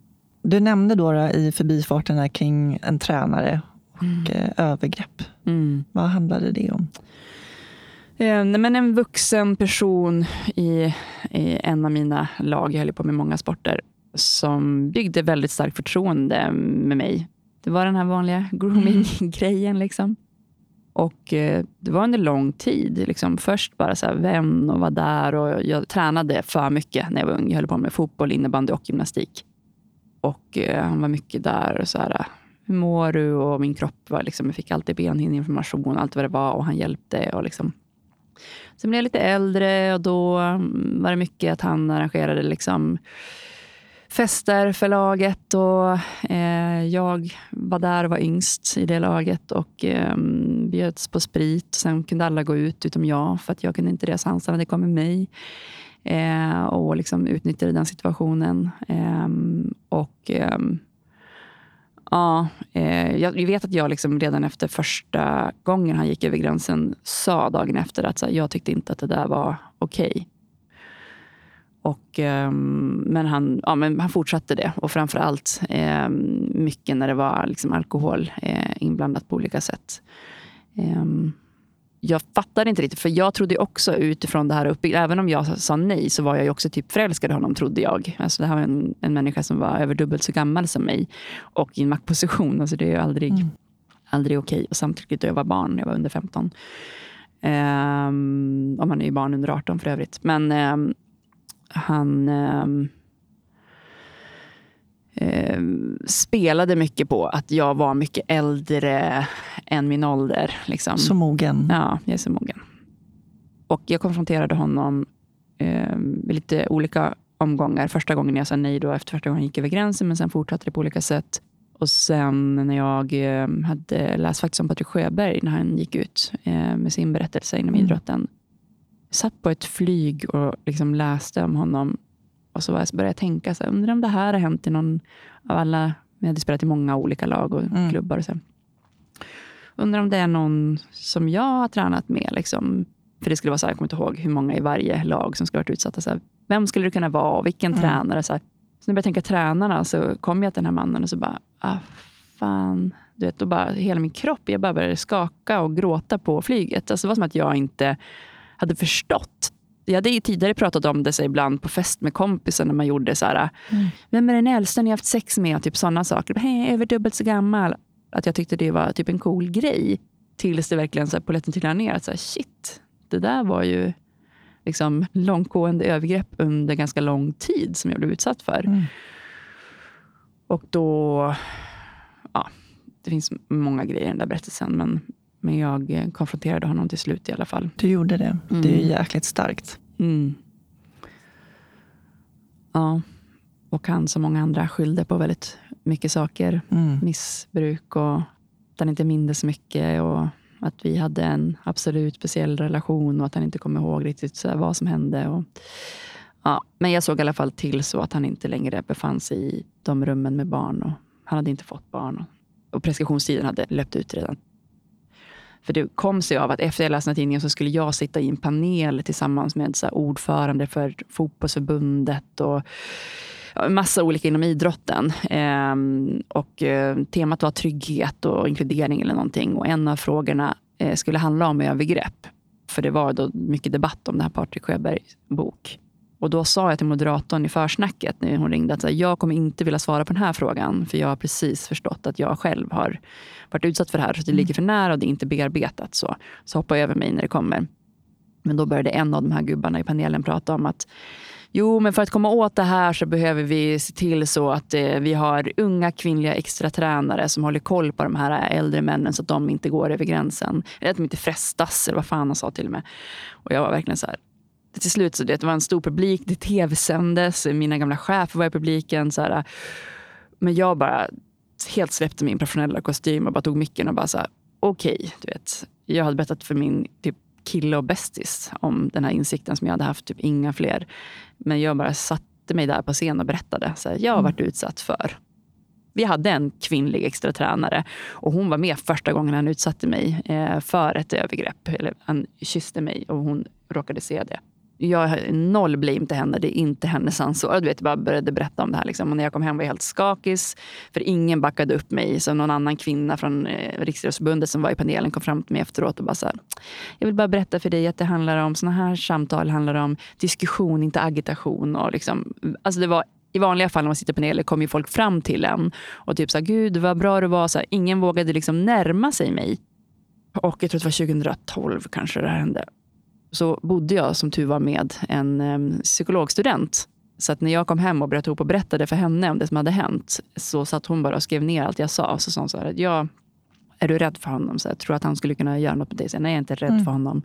Du nämnde då, i förbifarten kring en tränare och mm. eh, övergrepp. Mm. Vad handlade det om? Eh, men en vuxen person i, i en av mina lag, jag höll på med många sporter, som byggde väldigt starkt förtroende med mig. Det var den här vanliga grooming-grejen. Liksom. Och eh, det var under lång tid. Liksom först bara så här, vän och var där. Och jag tränade för mycket när jag var ung. Jag höll på med fotboll, innebandy och gymnastik. Och eh, han var mycket där. Och så här, hur mår du? Och min kropp var liksom, jag fick alltid benhinneinflammation. allt vad det var. Och han hjälpte. Och liksom. Sen blev jag lite äldre och då mm, var det mycket att han arrangerade liksom, fester för laget. Och, eh, jag var där och var yngst i det laget och eh, bjöds på sprit. Sen kunde alla gå ut utom jag, för att jag kunde inte resa hans det kom med mig. Eh, och liksom utnyttjade den situationen. Eh, och ehm, Ja, eh, jag vet att jag liksom redan efter första gången han gick över gränsen sa dagen efter att så här, jag tyckte inte att det där var okej. Okay. Och, um, men, han, ja, men han fortsatte det. Och framför allt eh, mycket när det var liksom alkohol eh, inblandat på olika sätt. Um, jag fattade inte riktigt, för jag trodde också utifrån det här uppbyggda, även om jag sa nej så var jag också typ förälskad i honom, trodde jag. Alltså det här var en, en människa som var över dubbelt så gammal som mig och i en maktposition. Alltså det är ju aldrig, mm. aldrig okej. Okay. Och samtidigt då jag var barn, jag var under 15. Um, ehm, och man är ju barn under 18 för övrigt. Men um, han eh, spelade mycket på att jag var mycket äldre än min ålder. Liksom. Så mogen? Ja, jag är så mogen. Och jag konfronterade honom eh, med lite olika omgångar. Första gången jag sa nej då efter första gången gick över gränsen, men sen fortsatte det på olika sätt. Och sen när jag eh, hade läst faktiskt om Patrik Sjöberg när han gick ut eh, med sin berättelse inom mm. idrotten. Satt på ett flyg och liksom läste om honom och så började jag tänka, så här, undrar om det här har hänt i någon av alla, vi hade spelat i många olika lag och mm. klubbar. Och så. undrar om det är någon som jag har tränat med. Liksom. För det skulle vara så här, jag kommer inte ihåg hur många i varje lag som skulle varit utsatta. Så här, vem skulle det kunna vara? Vilken mm. tränare? Så, så när jag började tänka tränarna så kom jag till den här mannen och så bara, ah, fan. Du vet, då bara, hela min kropp, jag bara började skaka och gråta på flyget. Alltså, det var som att jag inte hade förstått jag hade tidigare pratat om det ibland på fest med kompisar när man gjorde så här. Mm. Vem är den äldsta ni har haft sex med? Och typ sådana saker. Hey, över dubbelt så gammal. Att jag tyckte det var typ en cool grej. Tills det verkligen så här, polletten trillade ner. Att så här, shit, det där var ju liksom långtgående övergrepp under ganska lång tid som jag blev utsatt för. Mm. Och då... Ja, det finns många grejer i den där berättelsen. Men men jag konfronterade honom till slut i alla fall. Du gjorde det. Mm. Det är jäkligt starkt. Mm. Ja. Och han som många andra skyllde på väldigt mycket saker. Mm. Missbruk och att han inte mindes mycket. Och att vi hade en absolut speciell relation och att han inte kom ihåg riktigt så vad som hände. Och, ja. Men jag såg i alla fall till så att han inte längre befann sig i de rummen med barn. Och han hade inte fått barn. Och, och preskriptionstiden hade löpt ut redan. För det kom sig av att efter jag läste den här tidningen så skulle jag sitta i en panel tillsammans med så ordförande för fotbollsförbundet och massa olika inom idrotten. Ehm, och eh, temat var trygghet och inkludering eller någonting. Och en av frågorna eh, skulle handla om övergrepp. För det var då mycket debatt om det här Patrik Sjöbergs bok. Och då sa jag till moderatorn i försnacket när hon ringde att jag kommer inte vilja svara på den här frågan. För jag har precis förstått att jag själv har varit utsatt för det här. Så det ligger för nära och det är inte bearbetat. Så, så hoppa över mig när det kommer. Men då började en av de här gubbarna i panelen prata om att Jo, men för att komma åt det här så behöver vi se till så att eh, vi har unga kvinnliga extratränare som håller koll på de här äldre männen så att de inte går över gränsen. Eller att de inte frestas, eller vad fan han sa till och med. Och jag var verkligen så här, till slut så det var en stor publik, det tv-sändes, mina gamla chefer var i publiken. Så här, men jag bara helt släppte min professionella kostym och bara tog micken och bara så okej, okay, du vet. Jag hade berättat för min typ, kille och bästis om den här insikten som jag hade haft, typ inga fler. Men jag bara satte mig där på scen och berättade. Så här, jag har mm. varit utsatt för vi hade en kvinnlig extra tränare och hon var med första gången han utsatte mig eh, för ett övergrepp. Eller han kysste mig och hon råkade se det jag har noll blame till henne. Det är inte hennes ansvar. Du vet, jag bara började berätta om det här. Liksom. Och när jag kom hem var jag helt skakis. För ingen backade upp mig. Så någon annan kvinna från eh, Riksidrottsförbundet som var i panelen kom fram till mig efteråt och bara så här, Jag vill bara berätta för dig att det handlar om såna här samtal handlar om diskussion, inte agitation. Och liksom, alltså det var i vanliga fall när man sitter på paneler kommer folk fram till en och typ så här, gud vad bra du var. Så här, ingen vågade liksom närma sig mig. Och jag tror det var 2012 kanske det här hände så bodde jag som tur var med en um, psykologstudent. Så att när jag kom hem och bröt ihop och berättade för henne om det som hade hänt så satt hon bara och skrev ner allt jag sa. Så sa hon så här, ja, är du rädd för honom? Så jag tror att han skulle kunna göra något med dig? Så nej, jag är inte rädd mm. för honom.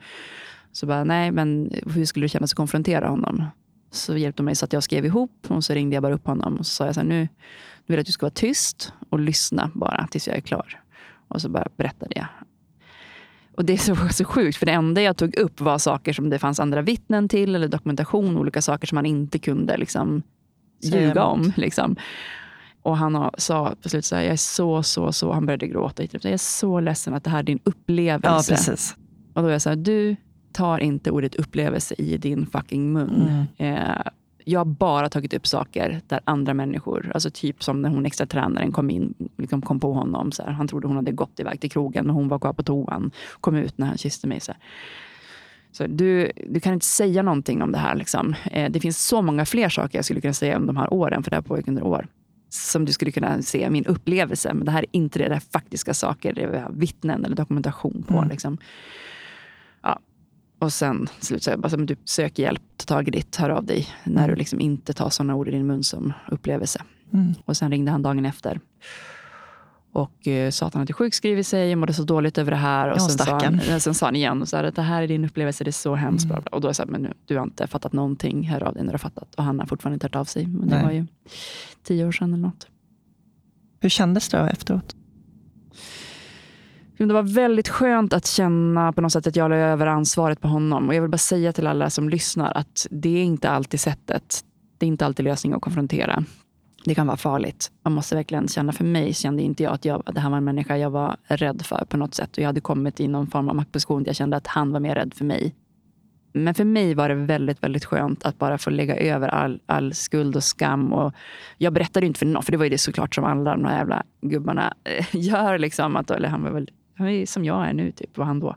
Så bara, nej, men hur skulle det kännas att konfrontera honom? Så hjälpte hon mig så att jag skrev ihop och så ringde jag bara upp honom och så sa jag så här, nu, nu vill jag att du ska vara tyst och lyssna bara tills jag är klar. Och så bara berättade jag och det är så, så sjukt, för det enda jag tog upp var saker som det fanns andra vittnen till eller dokumentation, olika saker som man inte kunde liksom, ljuga om. Liksom. Och han sa på slutet, så här, jag är så, så, så, han började gråta. Jag är så ledsen att det här är din upplevelse. Ja, precis. Och då är jag så här, du tar inte ordet upplevelse i din fucking mun. Mm. Eh, jag har bara tagit upp saker där andra människor, alltså typ som när hon extra tränaren kom in, liksom kom på honom. Så här, han trodde hon hade gått iväg till krogen och hon var kvar på toan. Kom ut när han kysste mig. Så, så du, du kan inte säga någonting om det här. Liksom. Eh, det finns så många fler saker jag skulle kunna säga om de här åren, för det här pågick under år. Som du skulle kunna se min upplevelse. Men det här är inte det, det är faktiska saker. Det är vittnen eller dokumentation på. Mm. Liksom. Och sen slut jag bara, du söker hjälp, ta tag i ditt, hör av dig. När du liksom inte tar sådana ord i din mun som upplevelse. Mm. Och sen ringde han dagen efter. Och eh, sa att han hade sjukskrivit sig och mådde så dåligt över det här. Och ja, sen, sa han, sen sa han igen och så här, att det här är din upplevelse, det är så hemskt. Mm. Och då sa jag, men nu, du har inte fattat någonting, hör av dig när du har fattat. Och han har fortfarande inte hört av sig. Men det Nej. var ju tio år sedan eller något. Hur kändes det efteråt? Det var väldigt skönt att känna på något sätt att jag la över ansvaret på honom. Och jag vill bara säga till alla som lyssnar att det är inte alltid sättet. Det är inte alltid lösningen att konfrontera. det kan vara farligt. Man måste verkligen känna, för mig kände inte jag att jag, det här var en människa jag var rädd för på något sätt. Och jag hade kommit i någon form av maktposition där jag kände att han var mer rädd för mig. Men för mig var det väldigt, väldigt skönt att bara få lägga över all, all skuld och skam. Och jag berättade inte för någon, för det var ju det såklart som alla de här jävla gubbarna eh, gör. Liksom, att, eller han var väl han är som jag är nu, typ, var han då.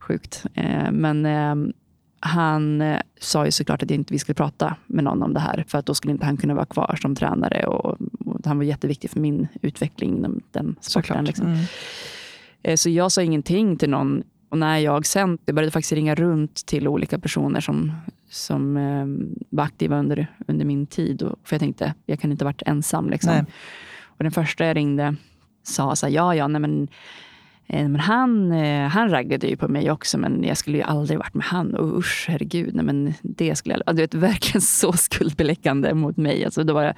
Sjukt. Eh, men eh, han eh, sa ju såklart att inte vi skulle prata med någon om det här. För att då skulle inte han kunna vara kvar som tränare. Och, och han var jätteviktig för min utveckling inom den sporten. Liksom. Mm. Så jag sa ingenting till någon. Och när jag sen jag började faktiskt ringa runt till olika personer som, som var aktiva under, under min tid. Och, för jag tänkte, jag kan inte ha varit ensam. Liksom. Och den första jag ringde sa så här, ja, ja, nej men men han, eh, han raggade ju på mig också, men jag skulle ju aldrig varit med han. Och usch, herregud. Nej, men det skulle jag, du vet, verkligen så skuldbeläggande mot mig. Alltså, då var jag,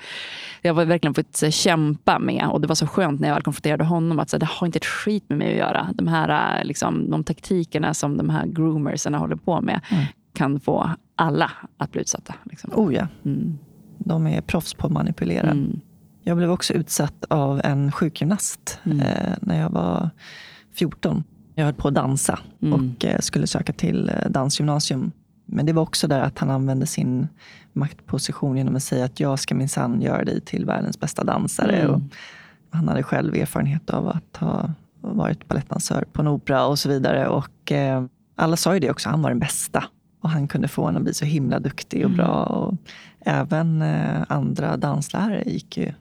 jag var verkligen fått kämpa med. Och det var så skönt när jag väl konfronterade honom att så, det har inte ett skit med mig att göra. De här eh, liksom, de taktikerna som de här groomersarna håller på med mm. kan få alla att bli utsatta. Liksom. Oh ja. Mm. De är proffs på att manipulera. Mm. Jag blev också utsatt av en sjukgymnast mm. eh, när jag var 14. Jag höll på att dansa mm. och eh, skulle söka till eh, dansgymnasium. Men det var också där att han använde sin maktposition genom att säga att jag ska minsann göra dig till världens bästa dansare. Mm. Och han hade själv erfarenhet av att ha varit balettdansör på en opera och så vidare. Och eh, alla sa ju det också, han var den bästa. Och han kunde få en att bli så himla duktig och mm. bra. Och även eh, andra danslärare gick ju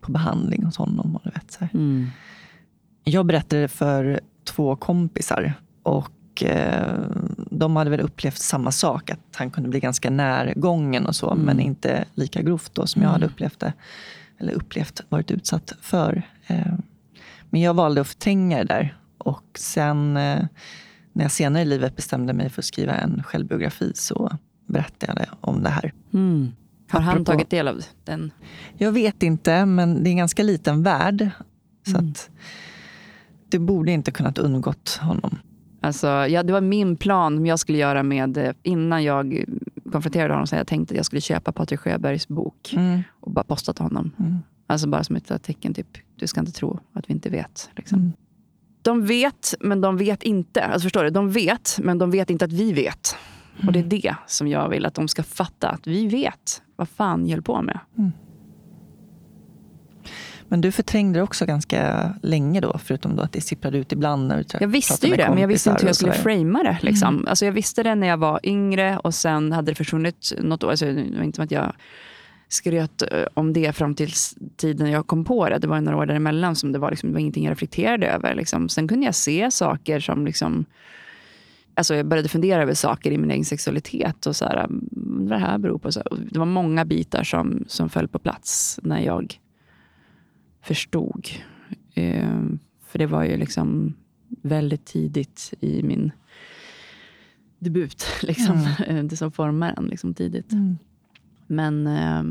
på behandling hos honom. Och du vet, så mm. Jag berättade för två kompisar och eh, de hade väl upplevt samma sak. Att han kunde bli ganska närgången och så, mm. men inte lika grovt då som jag hade mm. upplevt det. Eller upplevt, varit utsatt för. Eh, men jag valde att förtränga det där. Och sen eh, när jag senare i livet bestämde mig för att skriva en självbiografi så berättade jag om det här. Mm. Har han Apropå, tagit del av den? Jag vet inte, men det är en ganska liten värld. Så mm. att, det borde inte kunnat undgått honom. Alltså, ja, det var min plan som jag skulle göra med, eh, innan jag konfronterade honom, så jag tänkte att jag skulle köpa Patrik Sjöbergs bok mm. och bara posta till honom. Mm. Alltså bara som ett tecken, typ, du ska inte tro att vi inte vet. Liksom. Mm. De vet, men de vet inte. Alltså förstår du? De vet, men de vet inte att vi vet. Och det är mm. det som jag vill att de ska fatta. Att vi vet vad fan ni höll på med. Mm. Men du förträngde det också ganska länge då, förutom då att det sipprade ut ibland? När du jag visste ju det, men jag visste inte hur jag skulle framea det. Liksom. Mm. Alltså jag visste det när jag var yngre och sen hade det försvunnit något år. Alltså, det var inte att jag skröt eh, om det fram till tiden jag kom på det. Det var några år däremellan som det var, liksom, det var ingenting jag reflekterade över. Liksom. Sen kunde jag se saker som liksom, Alltså jag började fundera över saker i min egen sexualitet. och så här, Vad det här beror på. Så det var många bitar som, som föll på plats när jag förstod. Eh, för det var ju liksom väldigt tidigt i min debut. Liksom. Mm. Det som formar en liksom, tidigt. Mm. Men eh,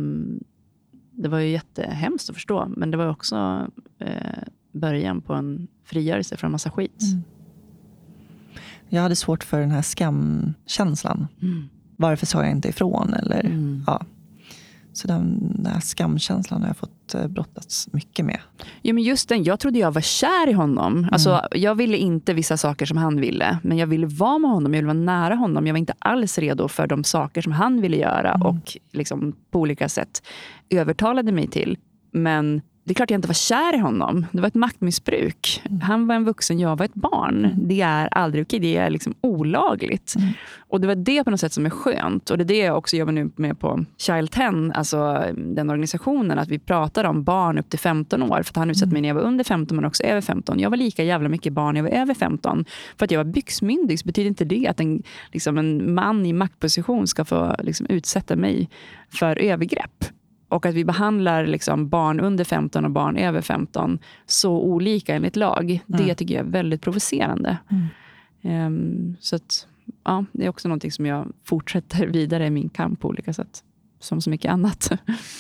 det var ju jättehemskt att förstå. Men det var också eh, början på en frigörelse från massa skit. Mm. Jag hade svårt för den här skamkänslan. Mm. Varför sa jag inte ifrån? Eller, mm. ja. Så den, den här skamkänslan har jag fått eh, brottats mycket med. Ja, men just den, jag trodde jag var kär i honom. Mm. Alltså, jag ville inte vissa saker som han ville. Men jag ville vara med honom, jag ville vara nära honom. Jag var inte alls redo för de saker som han ville göra mm. och liksom på olika sätt övertalade mig till. Men det är klart jag inte var kär i honom. Det var ett maktmissbruk. Mm. Han var en vuxen, jag var ett barn. Mm. Det är aldrig okej. Det är liksom olagligt. Mm. Och Det var det på något sätt som är skönt. Och Det är det jag också jobbar nu med på Child 10, alltså den organisationen. Att vi pratar om barn upp till 15 år. För han utsatte mig när jag var under 15 men också över 15. Jag var lika jävla mycket barn när jag var över 15. För att jag var byxmyndig så betyder inte det att en, liksom en man i maktposition ska få liksom, utsätta mig för övergrepp. Och att vi behandlar liksom barn under 15 och barn över 15 så olika enligt lag, mm. det tycker jag är väldigt provocerande. Mm. Um, så att, ja, det är också någonting som jag fortsätter vidare i min kamp på olika sätt. Som så mycket annat.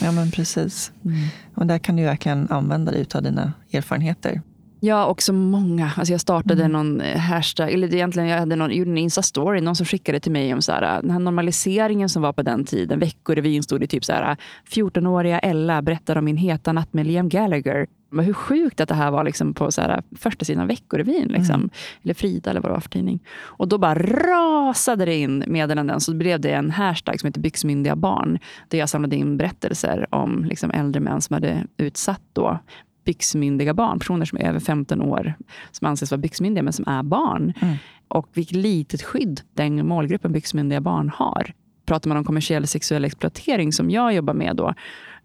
Ja, men precis. Mm. Och där kan du verkligen använda dig av dina erfarenheter. Ja, och så många. Alltså jag startade Mm. någon eh, hashtag, eller egentligen jag hade någon, gjorde en Insta-story, någon som skickade till mig om så här, den här normaliseringen som var på den tiden. Veckorevyn stod det typ så här, 14-åriga Ella berättar om min heta natt med Liam Gallagher. Men hur sjukt att det här var liksom på så här, första sidan Veckorevyn. Liksom. Mm. Eller Frida eller vad det var för tidning. Och då bara rasade det in meddelanden. Så blev det en hashtag som heter byxmyndiga barn. Där jag samlade in berättelser om liksom, äldre män som hade utsatt då byxmyndiga barn. Personer som är över 15 år. Som anses vara byxmyndiga men som är barn. Mm. Och vilket litet skydd den målgruppen byxmyndiga barn har. Pratar man om kommersiell sexuell exploatering som jag jobbar med då.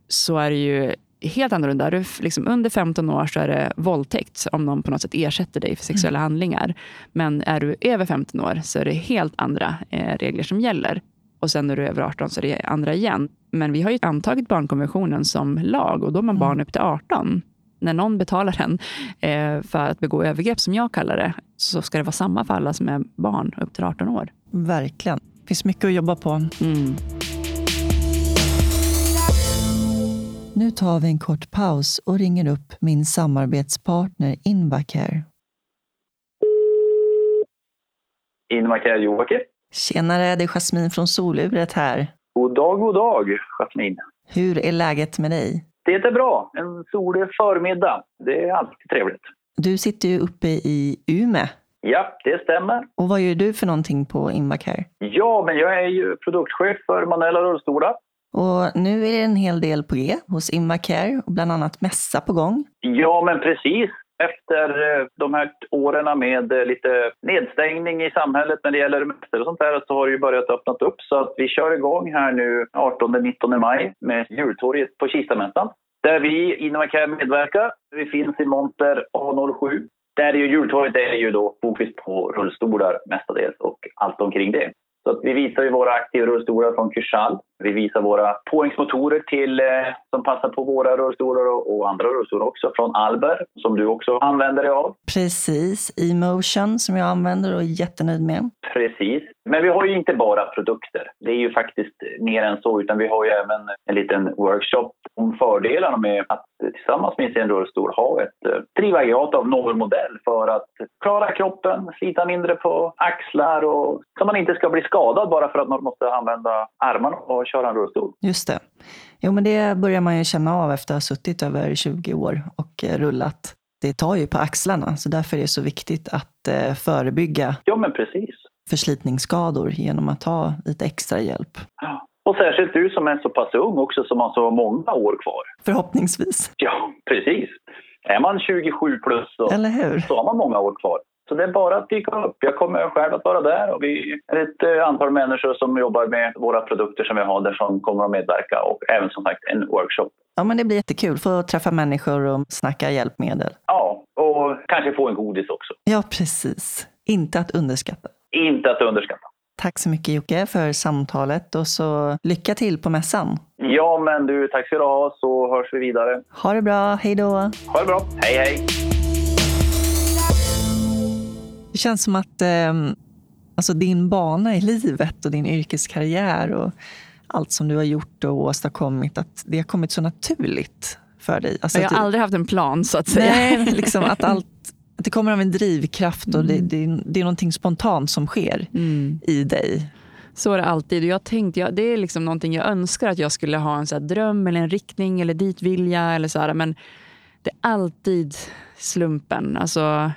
Så är det ju helt annorlunda. Du liksom under 15 år så är det våldtäkt om någon på något sätt ersätter dig för sexuella handlingar. Men är du över 15 år så är det helt andra eh, regler som gäller. Och sen när du är över 18 så är det andra igen. Men vi har ju antagit barnkonventionen som lag och då är man barn upp till 18. När någon betalar en eh, för att begå övergrepp, som jag kallar det, så ska det vara samma för alla som är barn upp till 18 år. Verkligen. Det finns mycket att jobba på. Mm. Nu tar vi en kort paus och ringer upp min samarbetspartner Invacare. Invacare Joakim. Tjenare, det är Jasmin från Soluret här. God dag, god dag, Jasmin. Hur är läget med dig? Det är bra. En solig förmiddag. Det är alltid trevligt. Du sitter ju uppe i Ume. Ja, det stämmer. Och vad gör du för någonting på Invacare? Ja, men jag är ju produktchef för manuella rullstolar. Och nu är det en hel del på G hos Invacare och bland annat mässa på gång. Ja, men precis. Efter eh, de här åren med eh, lite nedstängning i samhället när det gäller mässor och sånt där så har det ju börjat öppnat upp. Så att vi kör igång här nu 18-19 maj med jultorget på Kistamässan. Där vi inom Acare medverkar. Vi finns i monter A07. Där är ju jultorget är ju då fokus på rullstolar mestadels och allt omkring det. Så att vi visar ju våra aktiva rullstolar från Kursal. Vi visar våra påhängsmotorer till, eh, som passar på våra rullstolar och, andra rullstolar också från Alber som du också använder dig av. Precis, E-motion som jag använder och är jättenöjd med. Precis. Men vi har ju inte bara produkter. Det är ju faktiskt mer än så, utan vi har ju även en liten workshop om fördelarna med att tillsammans med sin rullstol ha ett eh, drivaggregat av någon modell för att klara kroppen, slita mindre på axlar och så man inte ska bli skadad bara för att man måste använda armarna och köra en rullstol. Just det. Jo, men det börjar man ju känna av efter att ha suttit över 20 år och eh, rullat. Det tar ju på axlarna, så därför är det så viktigt att eh, förebygga Ja, men precis. förslitningsskador genom att ha lite extra hjälp. Ja. Och särskilt du som är så pass ung också som har så många år kvar. Förhoppningsvis. Ja, precis. Är man 27 plus så, Eller hur? så har man många år kvar. Så det är bara att dyka upp. Jag kommer själv att vara där och vi är ett eh, antal människor som jobbar med våra produkter som vi har där som kommer att medverka och även som sagt en workshop. Ja, men det blir jättekul. Få träffa människor och snacka hjälpmedel. Ja, och kanske få en godis också. Ja, precis. Inte att underskatta. Inte att underskatta. Tack så mycket Jocke för samtalet och så lycka till på mässan. Ja, men du, tack ska du ha så hörs vi vidare. Ha det bra, hej då! Ha det bra. Hej, hej! Det känns som att eh, alltså din bana i livet och din yrkeskarriär och allt som du har gjort och åstadkommit, att det har kommit så naturligt för dig. Alltså jag har det- aldrig haft en plan så att säga. Nej, liksom att allt att det kommer av en drivkraft och det, Mm. det, det är någonting spontant som sker Mm. i dig. Så är det alltid. Och jag tänkte, ja, det är liksom någonting jag önskar att jag skulle ha en så dröm eller en riktning eller dit vilja. Eller så här, men det är alltid slumpen. Alltså,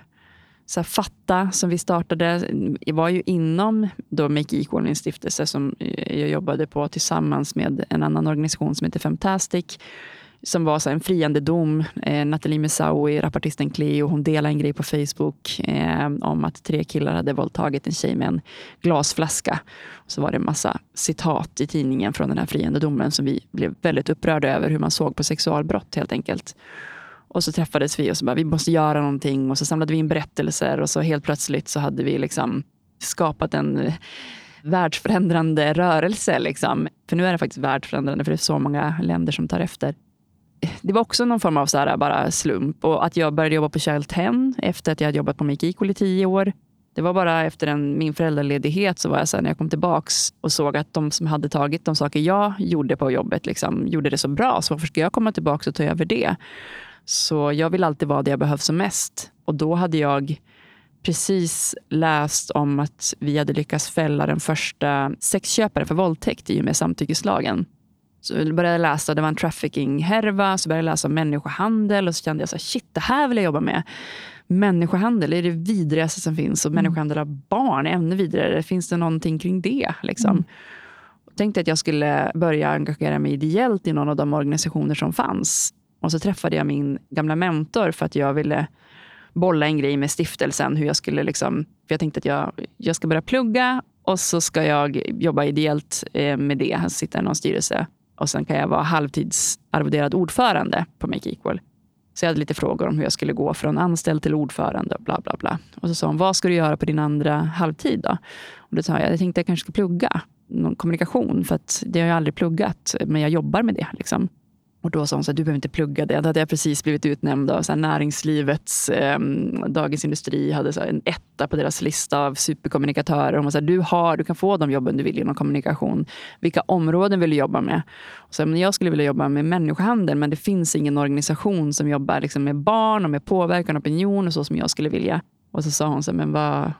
så här, Fatta, som vi startade, jag var ju inom då Make Equal, min stiftelse som eh, jag jobbade på tillsammans med en annan organisation som heter Fantastic som var så en friande dom. Eh, Nathalie Messaoui, rapportisten Cleo, hon delade en grej på Facebook eh, om att tre killar hade våldtagit en tjej med en glasflaska. Och så var det en massa citat i tidningen från den här friande domen som vi blev väldigt upprörda över hur man såg på sexualbrott helt enkelt. Och så träffades vi och så bara, vi måste göra någonting. Och så samlade vi in berättelser och så helt plötsligt så hade vi liksom skapat en världsförändrande rörelse. Liksom. För nu är det faktiskt världsförändrande för det är så många länder som tar efter. Det var också någon form av så här, bara slump. Och att jag började jobba på Child 10 efter att jag hade jobbat på Make Equal i tio år. Det var bara efter en, min föräldraledighet så var jag så här, när jag kom tillbaks och såg att de som hade tagit de saker jag gjorde på jobbet liksom, gjorde det så bra. Så varför ska jag komma tillbaka och ta över det? Så jag vill alltid vara där jag behövs som mest. Och då hade jag precis läst om att vi hade lyckats fälla den första sexköparen för våldtäkt i och med samtyckeslagen. Så jag började läsa, det var en trafficking-härva, så började jag läsa om människohandel och så kände jag så här, shit, det här vill jag jobba med. Människohandel är det vidrigaste som finns och mm. människohandel av barn är ännu vidrigare. Finns det någonting kring det? Liksom? Mm. Jag tänkte att jag skulle börja engagera mig ideellt i någon av de organisationer som fanns. Och så träffade jag min gamla mentor för att jag ville bolla en grej med stiftelsen. Hur jag skulle liksom, för jag tänkte att jag, jag ska börja plugga och så ska jag jobba ideellt eh, med det. Sitta i någon styrelse. Och sen kan jag vara halvtidsarvoderad ordförande på Make Equal. Så jag hade lite frågor om hur jag skulle gå från anställd till ordförande och bla bla bla. Och så sa hon, vad ska du göra på din andra halvtid då? Och då sa jag, jag tänkte jag kanske ska plugga någon kommunikation. För att det har jag aldrig pluggat, men jag jobbar med det. Liksom. Och då sa hon att du behöver inte plugga det. Då hade jag precis blivit utnämnd av så här, näringslivets, eh, Dagens Industri hade så här, en etta på deras lista av superkommunikatörer. Hon sa, du, har, du kan få de jobben du vill inom kommunikation. Vilka områden vill du jobba med? Och så, men jag skulle vilja jobba med människohandel, men det finns ingen organisation som jobbar liksom, med barn och med påverkan och opinion och så som jag skulle vilja. Och så sa hon, så här, men vad,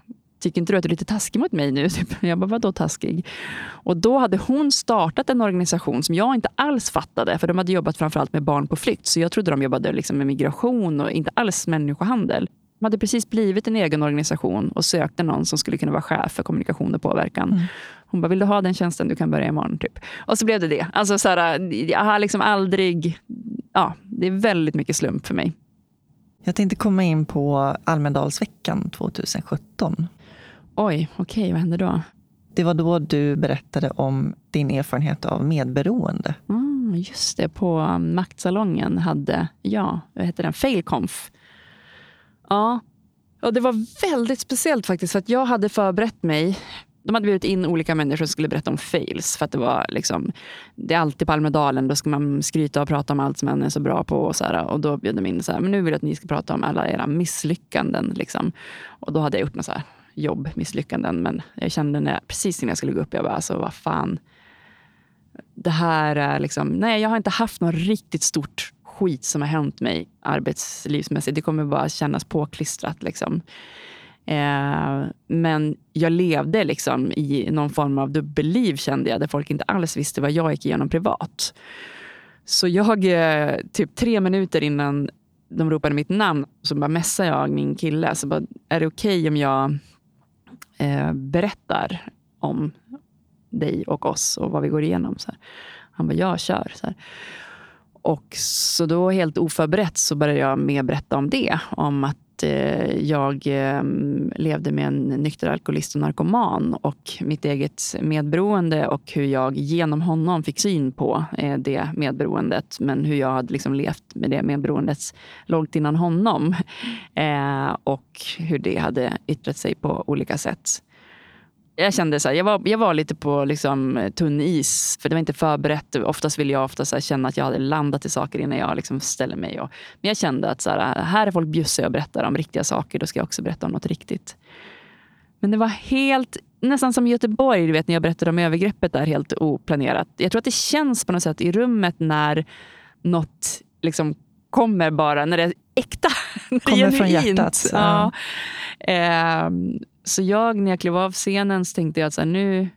tycker inte du att du är lite taskig mot mig nu? Typ. Jag bara, vadå taskig? Och då hade hon startat en organisation som jag inte alls fattade. För de hade jobbat framförallt med barn på flykt. Så jag trodde de jobbade liksom med migration och inte alls människohandel. De hade precis blivit en egen organisation och sökte någon som skulle kunna vara chef för kommunikation och påverkan. Mm. Hon bara, vill du ha den tjänsten? Du kan börja imorgon. Typ. Och så blev det det. Alltså, så här, jag har liksom aldrig... Ja, det är väldigt mycket slump för mig. Jag tänkte komma in på Almedalsveckan 2017. Oj, okej, okay, vad hände då? Det var då du berättade om din erfarenhet av medberoende. Mm, just det, på Maktsalongen hade, ja, vad heter den, Failconf. Ja, och det var väldigt speciellt faktiskt, för att jag hade förberett mig de hade bjudit in olika människor som skulle berätta om fails. För att det var liksom, det är alltid på Almedalen, då ska man skryta och prata om allt som man är så bra på. Och, så här, och då bjöd de in så här, men nu vill jag att ni ska prata om alla era misslyckanden. Liksom. Och då hade jag gjort något så här, jobbmisslyckanden. Men jag kände när, precis innan jag skulle gå upp, jag bara, alltså vad fan. Det här är liksom, nej jag har inte haft något riktigt stort skit som har hänt mig arbetslivsmässigt. Det kommer bara kännas påklistrat. Liksom. Eh, men jag levde liksom i någon form av dubbelliv kände jag, där folk inte alls visste vad jag gick igenom privat. Så jag, eh, typ tre minuter innan de ropade mitt namn, så bara messade jag min kille. Så bara, är det okej okay om jag eh, berättar om dig och oss och vad vi går igenom. Så här. Han bara, jag kör. Så här. Och så då helt oförberett så började jag med berätta om det. Om att eh, jag ehm, levde med en nykter alkoholist och narkoman och mitt eget medberoende och hur jag genom honom fick syn på eh, det medberoendet. Men hur jag hade liksom levt med det medberoendet långt innan honom. Eh, och hur det hade yttrat sig på olika sätt jag kände så här, jag, var, jag var lite på liksom, tunn is, för det var inte förberett. Oftast vill jag ofta så här, känna att jag hade landat i saker innan jag liksom ställer mig. Och, men jag kände att så här, här är folk bjussiga och berättar om riktiga saker, då ska jag också berätta om något riktigt. Men det var helt, nästan som i Göteborg, du vet när jag berättade om övergreppet där, helt oplanerat. Jag tror att det känns på något sätt i rummet när något liksom kommer bara, när det är äkta. Kommer från hjärtat. Ja. ja. Um, så jag, när jag klev av scenen, så tänkte jag att så här, nu,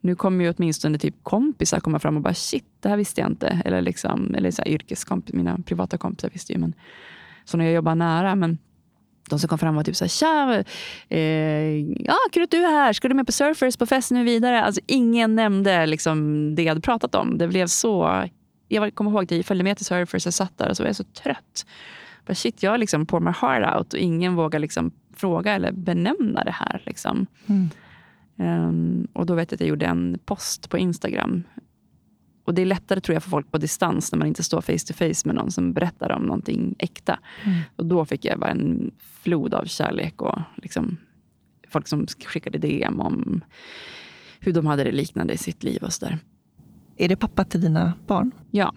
nu kommer ju åtminstone typ kompisar komma fram och bara shit, det här visste jag inte. Eller, liksom, eller så här, yrkeskompis, mina privata kompisar visste ju, men så när jag jobbar nära. Men de som kom fram var typ så här, tja, eh, ja, kul att du är här. Ska du med på Surfers på fest nu vidare? Alltså, ingen nämnde liksom det jag hade pratat om. Det blev så... Jag kommer ihåg att jag följde med till Surfers, jag satt där och så var jag så trött. Bara, shit, jag liksom pour my heart out och ingen vågar liksom fråga eller benämna det här. Liksom. Mm. Um, och då vet jag att jag gjorde en post på Instagram. Och det är lättare tror jag för folk på distans när man inte står face to face med någon som berättar om någonting äkta. Mm. Och då fick jag bara en flod av kärlek och liksom, folk som skickade DM om hur de hade det liknande i sitt liv och sådär. Är det pappa till dina barn? Ja.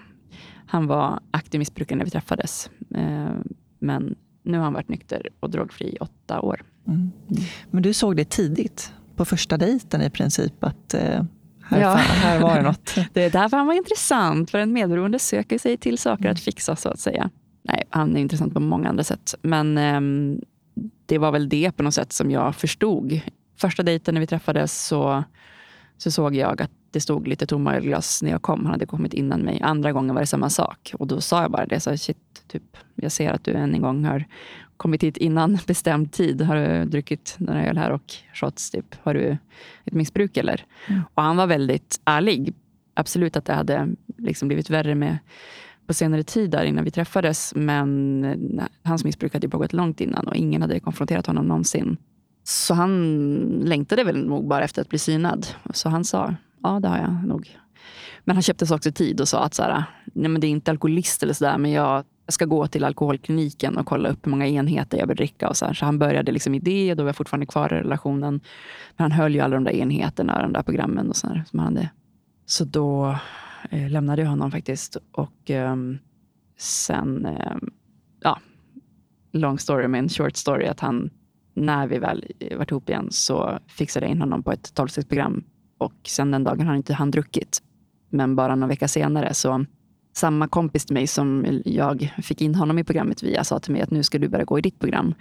Han var aktiv missbrukare när vi träffades. Ehm, men nu har han varit nykter och drogfri i åtta år. Mm. Men du såg det tidigt, på första dejten i princip, att eh, här, ja. här var det något? det är därför han var intressant, för en medberoende söker sig till saker mm. att fixa så att säga. nej, han är intressant på många andra sätt. Men eh, det var väl det på något sätt som jag förstod. Första dejten när vi träffades så, så såg jag att det stod lite tomma ölglas när jag kom. Han hade kommit innan mig. Andra gången var det samma sak. Och då sa jag bara det. Så shit, typ, jag ser att du än en gång har kommit hit innan bestämd tid. Har du druckit några öl här och shots? Typ. Har du ett missbruk eller? Mm. Och han var väldigt ärlig. Absolut att det hade liksom blivit värre med på senare tid där innan vi träffades. Men eh, hans missbruk hade pågått långt innan och ingen hade konfronterat honom någonsin. Så han längtade väl nog bara efter att bli synad. Så han sa, ja det har jag nog. Men han köpte sig också tid och sa att så här, nej men det är inte alkoholist eller sådär men jag ska gå till alkoholkliniken och kolla upp hur många enheter jag vill dricka. Och så, här. så han började liksom i det och då var jag fortfarande kvar i relationen. Men han höll ju alla de där enheterna, de där programmen och så här, som han hade. Så då eh, lämnade jag honom faktiskt. Och eh, sen, eh, ja, long story men short story, att han, när vi väl varit ihop igen så fixade jag in honom på ett tolvstegsprogram. Och sen den dagen har inte han druckit. Men bara någon vecka senare så samma kompis till mig som jag fick in honom i programmet via sa till mig att nu ska du börja gå i ditt program.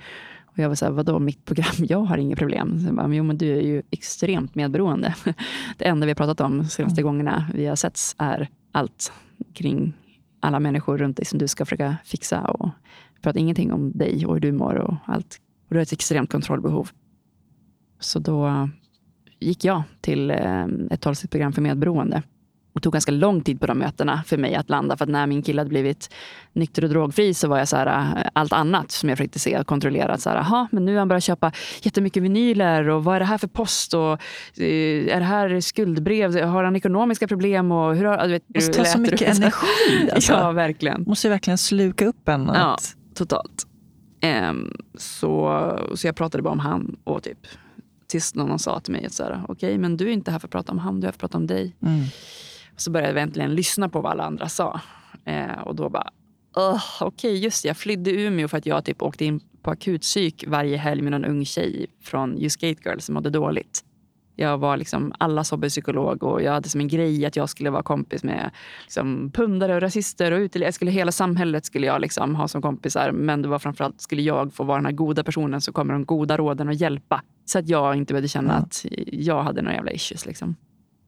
Och jag var så här, vadå mitt program? Jag har inga problem. Så jag bara, jo men du är ju extremt medberoende. Det enda vi har pratat om de senaste mm. gångerna vi har setts är allt kring alla människor runt dig som du ska försöka fixa. Och prata ingenting om dig och hur du mår och allt. Och du har ett extremt kontrollbehov. Så då gick jag till eh, ett tolvstegsprogram för medberoende. Det tog ganska lång tid på de mötena för mig att landa. För att när min kille hade blivit nykter och drogfri så var jag så här, äh, allt annat som jag försökte se och kontrollera. Så här, aha, men nu har han börjat köpa jättemycket vinyler och vad är det här för post? Och, uh, är det här skuldbrev? Har han ekonomiska problem? Och hur har, du vet, måste ta så mycket energi. Alltså. ja, verkligen. måste verkligen sluka upp en. Att... Ja, totalt. Um, så, så jag pratade bara om han och typ tills någon sa till mig att okej, okay, men du är inte här för att prata om han, du är här för att prata om dig. Mm. Så började jag äntligen lyssna på vad alla andra sa. Eh, och då bara, okej okay, just det, jag flydde Umeå för att jag typ åkte in på akutpsyk varje helg med någon ung tjej från Just Gate Girl som mådde dåligt. Jag var liksom allas hobbypsykolog och jag hade som en grej att jag skulle vara kompis med liksom, pundare och rasister. och uteliv. skulle Hela samhället skulle jag liksom ha som kompisar. Men det var framförallt skulle jag få vara den här goda personen som kommer de goda råden och hjälpa. Så att jag inte behövde känna mm. att jag hade några jävla issues. Liksom.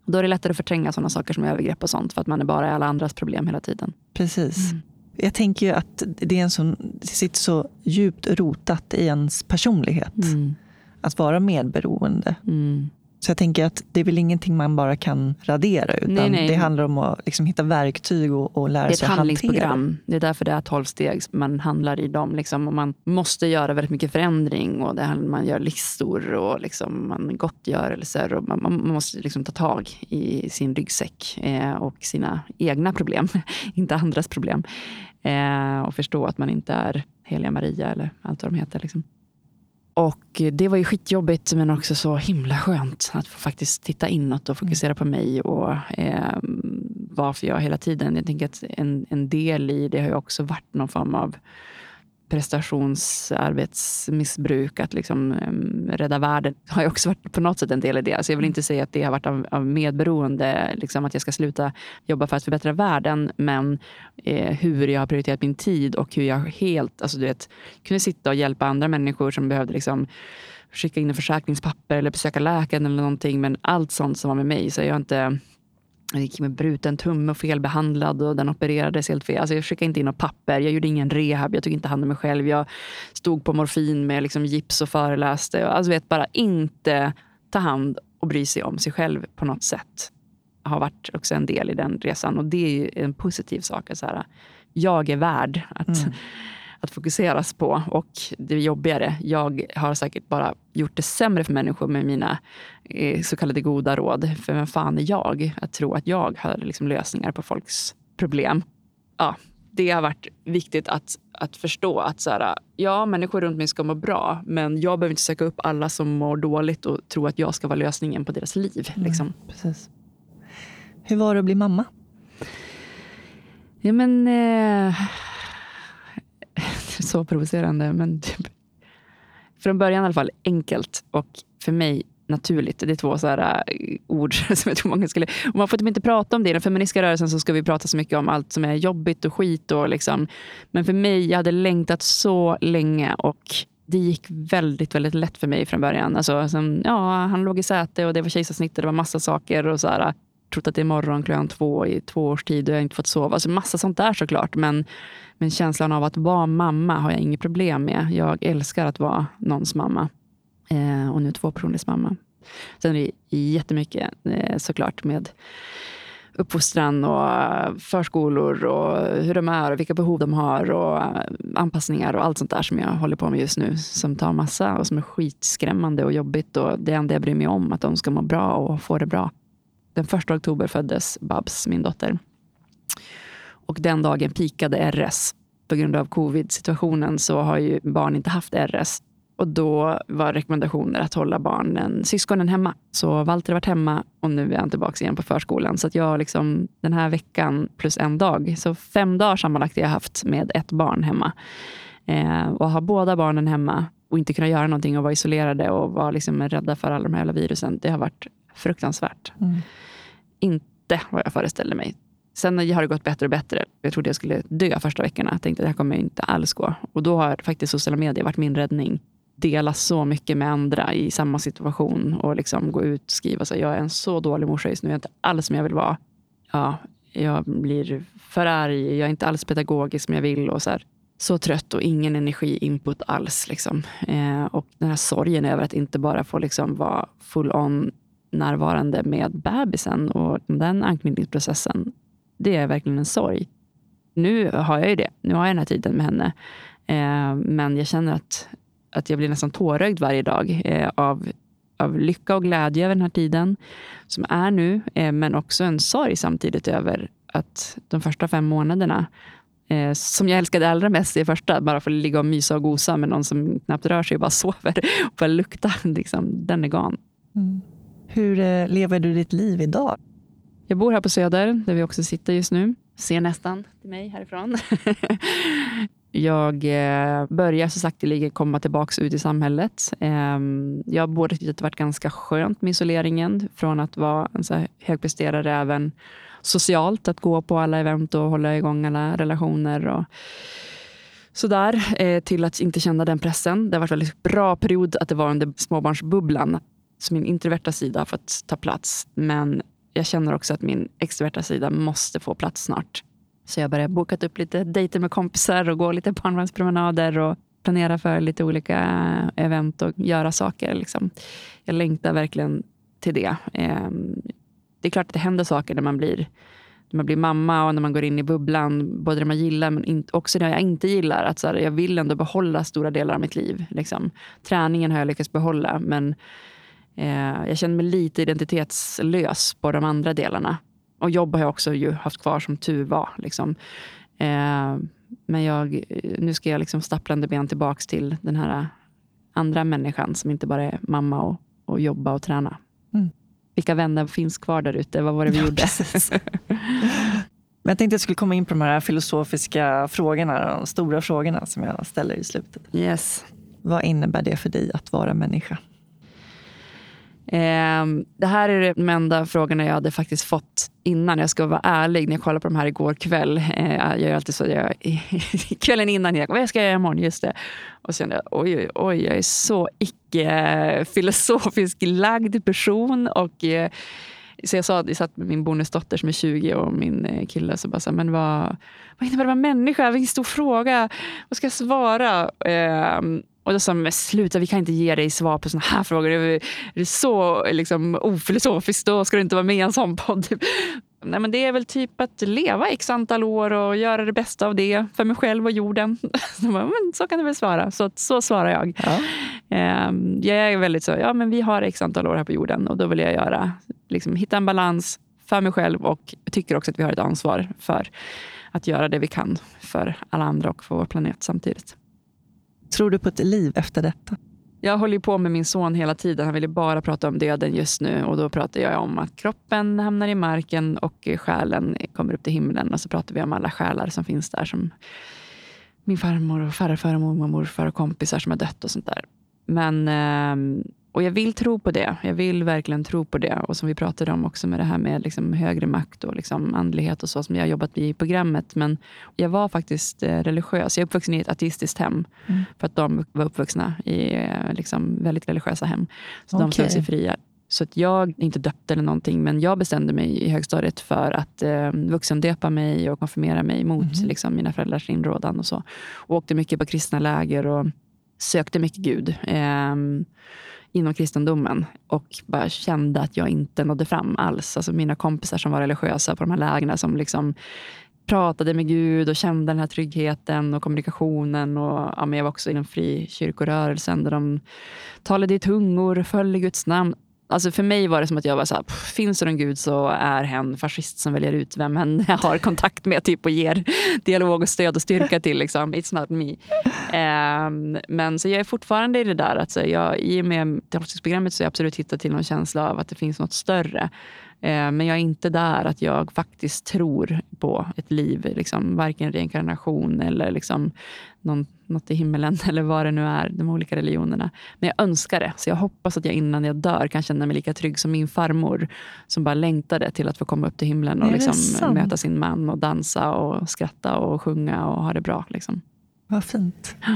Då är det lättare att förtränga sådana saker som övergrepp och sånt för att man är bara alla andras problem hela tiden. Precis. Mm. Jag tänker ju att det, är en sån, det sitter så djupt rotat i ens personlighet. Mm. Att vara medberoende. Mm. Så jag tänker att det är väl ingenting man bara kan radera. Utan nej, nej. det handlar om att liksom hitta verktyg och, och lära sig att hantera. Det är ett handlingsprogram. Det är därför det är 12 steg. Man handlar i dem. Liksom, och man måste göra väldigt mycket förändring. Och det, man gör listor och liksom, man gottgörelser. Och man, man måste liksom ta tag i sin ryggsäck eh, och sina egna problem. inte andras problem. Eh, och förstå att man inte är heliga Maria eller allt vad de heter. Liksom. Och det var ju skitjobbigt men också så himla skönt att få faktiskt titta inåt och fokusera på mig och eh, varför jag hela tiden, jag tänker att en, en del i det har ju också varit någon form av prestationsarbetsmissbruk, att liksom, um, rädda världen, har ju också varit på något sätt en del i det. Alltså jag vill inte säga att det har varit av, av medberoende, liksom, att jag ska sluta jobba för att förbättra världen, men eh, hur jag har prioriterat min tid och hur jag helt, alltså du vet, kunde sitta och hjälpa andra människor som behövde liksom, skicka in en försäkringspapper eller besöka läkaren eller någonting. Men allt sånt som var med mig, så jag inte jag gick med bruten tumme och felbehandlad och den opererades helt fel. Alltså jag skickade inte in något papper, jag gjorde ingen rehab, jag tog inte hand om mig själv. Jag stod på morfin med liksom gips och föreläste. Alltså vet, bara inte ta hand och bry sig om sig själv på något sätt. Har varit också en del i den resan och det är en positiv sak. Så här, jag är värd att mm att fokuseras på. Och det är jobbigare, jag har säkert bara gjort det sämre för människor med mina eh, så kallade goda råd. För vem fan är jag att tro att jag har liksom lösningar på folks problem? Ja, det har varit viktigt att, att förstå att så här, ja, människor runt mig ska må bra, men jag behöver inte söka upp alla som mår dåligt och tro att jag ska vara lösningen på deras liv. Liksom. Mm, precis. Hur var det att bli mamma? Ja, men... Eh, så provocerande. Men typ, från början i alla fall enkelt och för mig naturligt. Det är två så här, uh, ord som jag tror många skulle... Och man får typ inte prata om det. I den feministiska rörelsen så ska vi prata så mycket om allt som är jobbigt och skit. Och liksom. Men för mig, jag hade längtat så länge och det gick väldigt, väldigt lätt för mig från början. Alltså, sen, ja, han låg i säte och det var kejsarsnitt och det var massa saker. och så här, trott att det är morgon klockan två i två års tid och jag har inte fått sova. Alltså massa sånt där såklart. Men, men känslan av att vara mamma har jag inget problem med. Jag älskar att vara någons mamma. Eh, och nu två personers mamma. Sen är det jättemycket eh, såklart med uppfostran och eh, förskolor och hur de är och vilka behov de har och eh, anpassningar och allt sånt där som jag håller på med just nu som tar massa och som är skitskrämmande och jobbigt och det enda jag bryr mig om att de ska må bra och få det bra. Den första oktober föddes Babs, min dotter. Och den dagen pikade RS. På grund av covid-situationen så har ju barn inte haft RS. Och då var rekommendationer att hålla barnen, syskonen hemma. Så Walter har varit hemma och nu är han tillbaka igen på förskolan. Så att jag liksom, den här veckan plus en dag, så fem dagar sammanlagt har jag haft med ett barn hemma. Eh, och ha båda barnen hemma och inte kunna göra någonting och vara isolerade och vara liksom rädda för alla de här jävla virusen. Det har varit fruktansvärt. Mm. Inte vad jag föreställde mig. Sen har det gått bättre och bättre. Jag trodde jag skulle dö första veckorna. Jag tänkte att det här kommer inte alls gå. Och då har faktiskt sociala medier varit min räddning. Dela så mycket med andra i samma situation och liksom gå ut och skriva så jag är en så dålig morsa just nu. Jag är inte alls som jag vill vara. Ja, jag blir för arg. Jag är inte alls pedagogisk som jag vill. Och så, här. så trött och ingen energiinput alls. Liksom. Eh, och den här sorgen över att inte bara få liksom vara full on närvarande med bebisen och den anknytningsprocessen. Det är verkligen en sorg. Nu har jag ju det. Nu har jag den här tiden med henne. Eh, men jag känner att, att jag blir nästan tårögd varje dag eh, av, av lycka och glädje över den här tiden som är nu. Eh, men också en sorg samtidigt över att de första fem månaderna eh, som jag älskade allra mest i första, bara få ligga och mysa och gosa med någon som knappt rör sig och bara sover och bara lukta. Liksom, den är gone. Mm. Hur eh, lever du ditt liv idag? Jag bor här på Söder, där vi också sitter just nu. Ser nästan till mig härifrån. jag eh, börjar så sakteliga komma tillbaka ut i samhället. Ehm, jag har både tyckt att det varit ganska skönt med isoleringen, från att vara en så högpresterare även socialt, att gå på alla event och hålla igång alla relationer. Och sådär, eh, till att inte känna den pressen. Det har varit en väldigt bra period att det var under småbarnsbubblan. Så min introverta sida har fått ta plats. Men jag känner också att min extroverta sida måste få plats snart. Så jag börjar boka upp lite dejter med kompisar och gå lite barnvagnspromenader och planera för lite olika eh, event och göra saker. Liksom. Jag längtar verkligen till det. Ehm, det är klart att det händer saker när man blir, när man blir mamma och när man går in i bubblan. Både det man gillar men också det jag inte gillar. Att så här, jag vill ändå behålla stora delar av mitt liv. Liksom. Träningen har jag lyckats behålla men Eh, jag känner mig lite identitetslös på de andra delarna. Och jobb har jag också ju haft kvar som tur var. Liksom. Eh, men jag, nu ska jag liksom stapplande ben tillbaka till den här andra människan som inte bara är mamma och, och jobba och träna. Mm. Vilka vänner finns kvar där ute? Vad var det vi ja, gjorde? Men jag tänkte att jag skulle komma in på de här filosofiska frågorna, de stora frågorna som jag ställer i slutet. Yes. Vad innebär det för dig att vara människa? Eh, det här är de enda frågorna jag hade faktiskt fått innan. Jag ska vara ärlig, när jag kollade på de här igår kväll. Eh, jag gör alltid så. Jag, kvällen innan, jag, vad ska jag göra imorgon? Just det. Och så kände jag, oj, oj, oj, jag är så icke-filosofisk lagd person. Och, eh, så jag sa, jag satt med min bonusdotter som är 20 och min eh, kille. Så bara så, men vad, vad innebär det att vara människa? Vilken stor fråga. Vad ska jag svara? Ehm, och då sa de, sluta vi kan inte ge dig svar på såna här frågor. Det är, så liksom, ofilosofiskt, då ska du inte vara med i en sån podd. Nej, men det är väl typ att leva x antal år och göra det bästa av det för mig själv och jorden. Så, bara, men, så kan du väl svara. Så, så svarar jag. Ja. Um, jag är väldigt så, ja men vi har x antal år här på jorden och då vill jag göra, liksom, hitta en balans för mig själv och tycker också att vi har ett ansvar för att göra det vi kan för alla andra och för vår planet samtidigt. Tror du på ett liv efter detta? Jag håller på med min son hela tiden. Han vill bara prata om döden just nu. Och Då pratar jag om att kroppen hamnar i marken och själen kommer upp till himlen. Och så pratar vi om alla själar som finns där. Som min farmor, och farfar, och mormor, morfar och kompisar som har dött och sånt där. Men eh, och jag vill tro på det. Jag vill verkligen tro på det. Och som vi pratade om också med det här med liksom högre makt och liksom andlighet och så som jag har jobbat med i programmet. Men jag var faktiskt eh, religiös. Jag är uppvuxen i ett ateistiskt hem. Mm. För att de var uppvuxna i eh, liksom väldigt religiösa hem. Så okay. de slog sig fria. Så att jag inte döpt eller någonting, men jag bestämde mig i högstadiet för att eh, vuxendöpa mig och konfirmera mig mot mm. liksom, mina föräldrars inrådan. Och så. Och åkte mycket på kristna läger och sökte mycket Gud. Eh, inom kristendomen och bara kände att jag inte nådde fram alls. Alltså mina kompisar som var religiösa på de här lägren som liksom pratade med Gud och kände den här tryggheten och kommunikationen. Och, ja, men jag var också inom frikyrkorörelsen där de talade i tungor, föll i Guds namn. Alltså för mig var det som att jag var så här, finns det en gud så är hen fascist som väljer ut vem hen har kontakt med typ, och ger dialog och stöd och styrka till. Liksom. It's not me. Um, men så jag är fortfarande i det där. Alltså jag, I och med teaterprogrammet så har jag absolut hittat till någon känsla av att det finns något större. Ehm, men jag är inte där att jag faktiskt tror på ett liv. Liksom, varken reinkarnation eller liksom någon, något i himmelen eller vad det nu är, de olika religionerna. Men jag önskar det. Så jag hoppas att jag innan jag dör kan känna mig lika trygg som min farmor som bara längtade till att få komma upp till himlen och liksom möta sin man och dansa och skratta och sjunga och ha det bra. Liksom. Vad fint.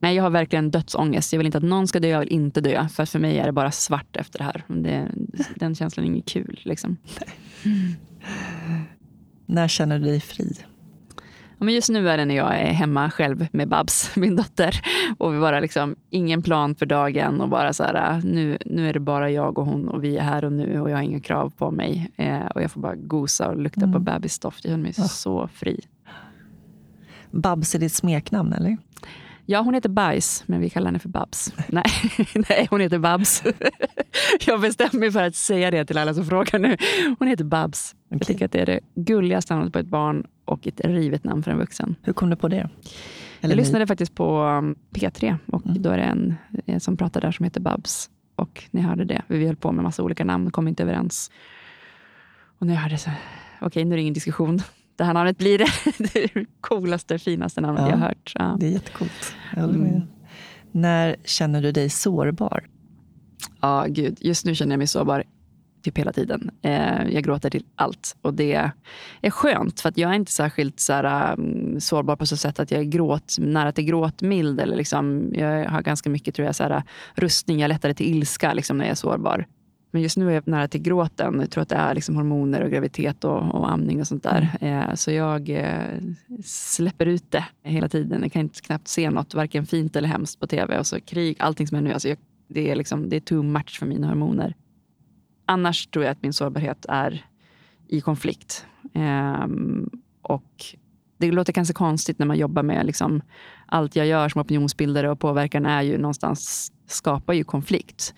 Nej, jag har verkligen dödsångest. Jag vill inte att någon ska dö, jag vill inte dö. För för mig är det bara svart efter det här. Det, den känslan är inget kul. Liksom. Mm. När känner du dig fri? Men just nu är det när jag är hemma själv med Babs, min dotter. Och vi bara liksom, ingen plan för dagen och bara så här, nu, nu är det bara jag och hon och vi är här och nu och jag har inga krav på mig. Eh, och jag får bara gosa och lukta mm. på bebisdoft. Jag känner mig ja. så fri. Babs är ditt smeknamn eller? Ja, hon heter Bajs, men vi kallar henne för Babs. nej, nej, hon heter Babs. jag bestämmer mig för att säga det till alla som frågar nu. Hon heter Babs. Okay. Jag tycker att det är det gulligaste namnet på ett barn och ett rivet namn för en vuxen. Hur kom du på det? Eller jag lyssnade faktiskt på um, P3 och mm. då är det en, en som pratar där som heter Babs. Och ni hörde det. Vi höll på med massa olika namn, kom inte överens. Och när jag hörde så, okej okay, nu är det ingen diskussion det här namnet blir det, det coolaste, finaste namnet ja, jag har hört. Ja. Det är jättecoolt. Jag håller med. Mm. När känner du dig sårbar? Ja, gud. Just nu känner jag mig sårbar typ hela tiden. Eh, jag gråter till allt. Och det är skönt, för att jag är inte särskilt så här, um, sårbar på så sätt att jag är gråt, nära till gråtmild. Eller liksom, jag har ganska mycket tror jag, så här, rustning, jag är lättare till ilska liksom, när jag är sårbar. Men just nu är jag nära till gråten. Jag tror att det är liksom hormoner och graviditet och, och amning och sånt där. Mm. Eh, så jag eh, släpper ut det hela tiden. Jag kan inte knappt se något, varken fint eller hemskt på tv. Och så krig, allting som är nu. Alltså jag, det, är liksom, det är too much för mina hormoner. Annars tror jag att min sårbarhet är i konflikt. Eh, och det låter kanske konstigt när man jobbar med liksom, allt jag gör som opinionsbildare och påverkan är ju någonstans skapar ju konflikt.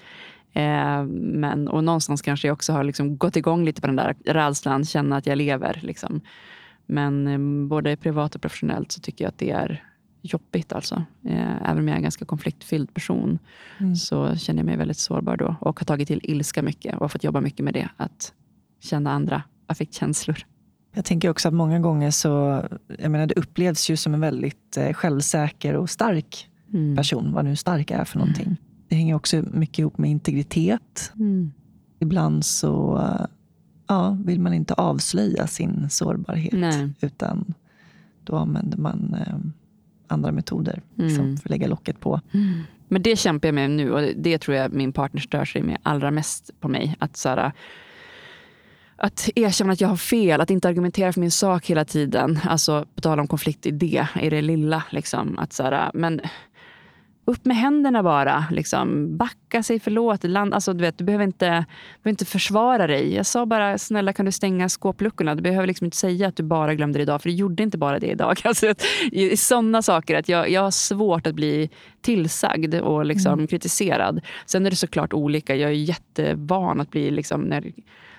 Eh, men, och någonstans kanske jag också har liksom gått igång lite på den där rädslan, känna att jag lever. Liksom. Men eh, både privat och professionellt så tycker jag att det är jobbigt. Alltså. Eh, även om jag är en ganska konfliktfylld person mm. så känner jag mig väldigt sårbar då. Och har tagit till ilska mycket och fått jobba mycket med det. Att känna andra affektkänslor. Jag tänker också att många gånger så, jag menar det upplevs ju som en väldigt eh, självsäker och stark mm. person. Vad nu stark är för någonting. Mm. Det hänger också mycket ihop med integritet. Mm. Ibland så ja, vill man inte avslöja sin sårbarhet. Nej. Utan då använder man eh, andra metoder mm. liksom, för att lägga locket på. Mm. Men det kämpar jag med nu och det tror jag min partner stör sig med allra mest på mig. Att, så här, att erkänna att jag har fel, att inte argumentera för min sak hela tiden. Alltså på tal om konflikt i det, i det lilla. Liksom. Att, så här, men upp med händerna bara. Liksom. Backa, sig förlåt. Land, alltså, du, vet, du behöver inte, behöver inte försvara dig. Jag sa bara, snälla kan du stänga skåpluckorna? Du behöver liksom inte säga att du bara glömde det idag, för du gjorde inte bara det idag. Alltså, i, sådana saker, att jag, jag har svårt att bli tillsagd och liksom mm. kritiserad. Sen är det såklart olika. Jag är jättevan att bli, liksom, när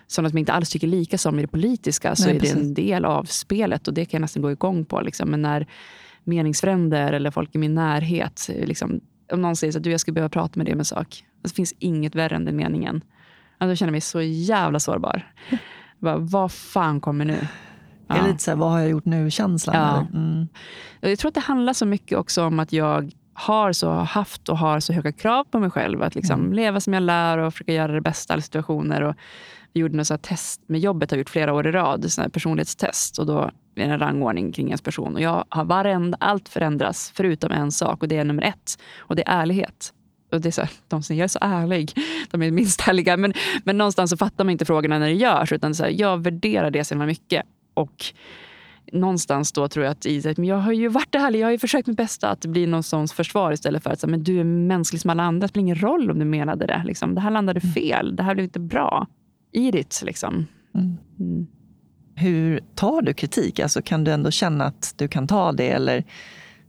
sådana som inte alls tycker lika som i det politiska, så Nej, är det en del av spelet och det kan jag nästan gå igång på. Liksom. Men när meningsfränder eller folk i min närhet. Liksom, om någon säger att du, jag skulle behöva prata med dig om en sak. Det finns inget värre än den meningen. Alltså, jag känner mig så jävla sårbar. Bara, vad fan kommer nu? Ja. Det är lite så här, vad har jag gjort nu-känslan. Ja. Mm. Jag tror att det handlar så mycket också om att jag har så haft och har så höga krav på mig själv. Att liksom mm. leva som jag lär och försöka göra det bästa alla situationer. Och vi gjorde något test med jobbet, har gjort flera år i rad, sån personlighetstest. Och då en rangordning kring ens person. Och jag har varenda, allt förändras förutom en sak och det är nummer ett. Och det är ärlighet. Och det är så här, de säger jag är så ärlig. De är minst ärliga. Men, men någonstans så fattar man inte frågorna när det görs. Utan så här, jag värderar det så mycket. Och någonstans då tror jag att i men jag har ju varit ärlig, jag har ju försökt mitt bästa att bli någon sorts försvar istället för att säga, men du är mänsklig som alla andra, det spelar ingen roll om du menade det. Liksom. Det här landade mm. fel, det här blev inte bra. I ditt liksom. Mm. Hur tar du kritik? Alltså, kan du ändå känna att du kan ta det? Eller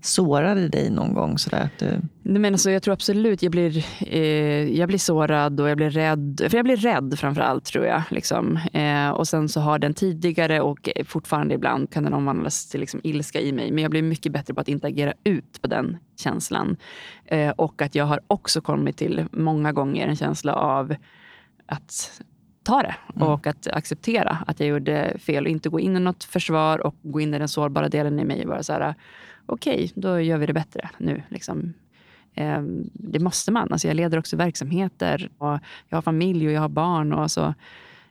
Sårar det dig någon gång? Sådär, att du... men alltså, jag tror absolut jag blir, eh, jag blir sårad och jag blir rädd. För jag blir rädd framför allt tror jag. Liksom. Eh, och sen så har den tidigare och fortfarande ibland kan den omvandlas till liksom, ilska i mig. Men jag blir mycket bättre på att inte agera ut på den känslan. Eh, och att jag har också kommit till många gånger en känsla av att ta det mm. och att acceptera att jag gjorde fel och inte gå in i något försvar och gå in i den sårbara delen i mig. Bara så här, okej, okay, då gör vi det bättre nu. Liksom. Eh, det måste man. Alltså jag leder också verksamheter och jag har familj och jag har barn. Och alltså,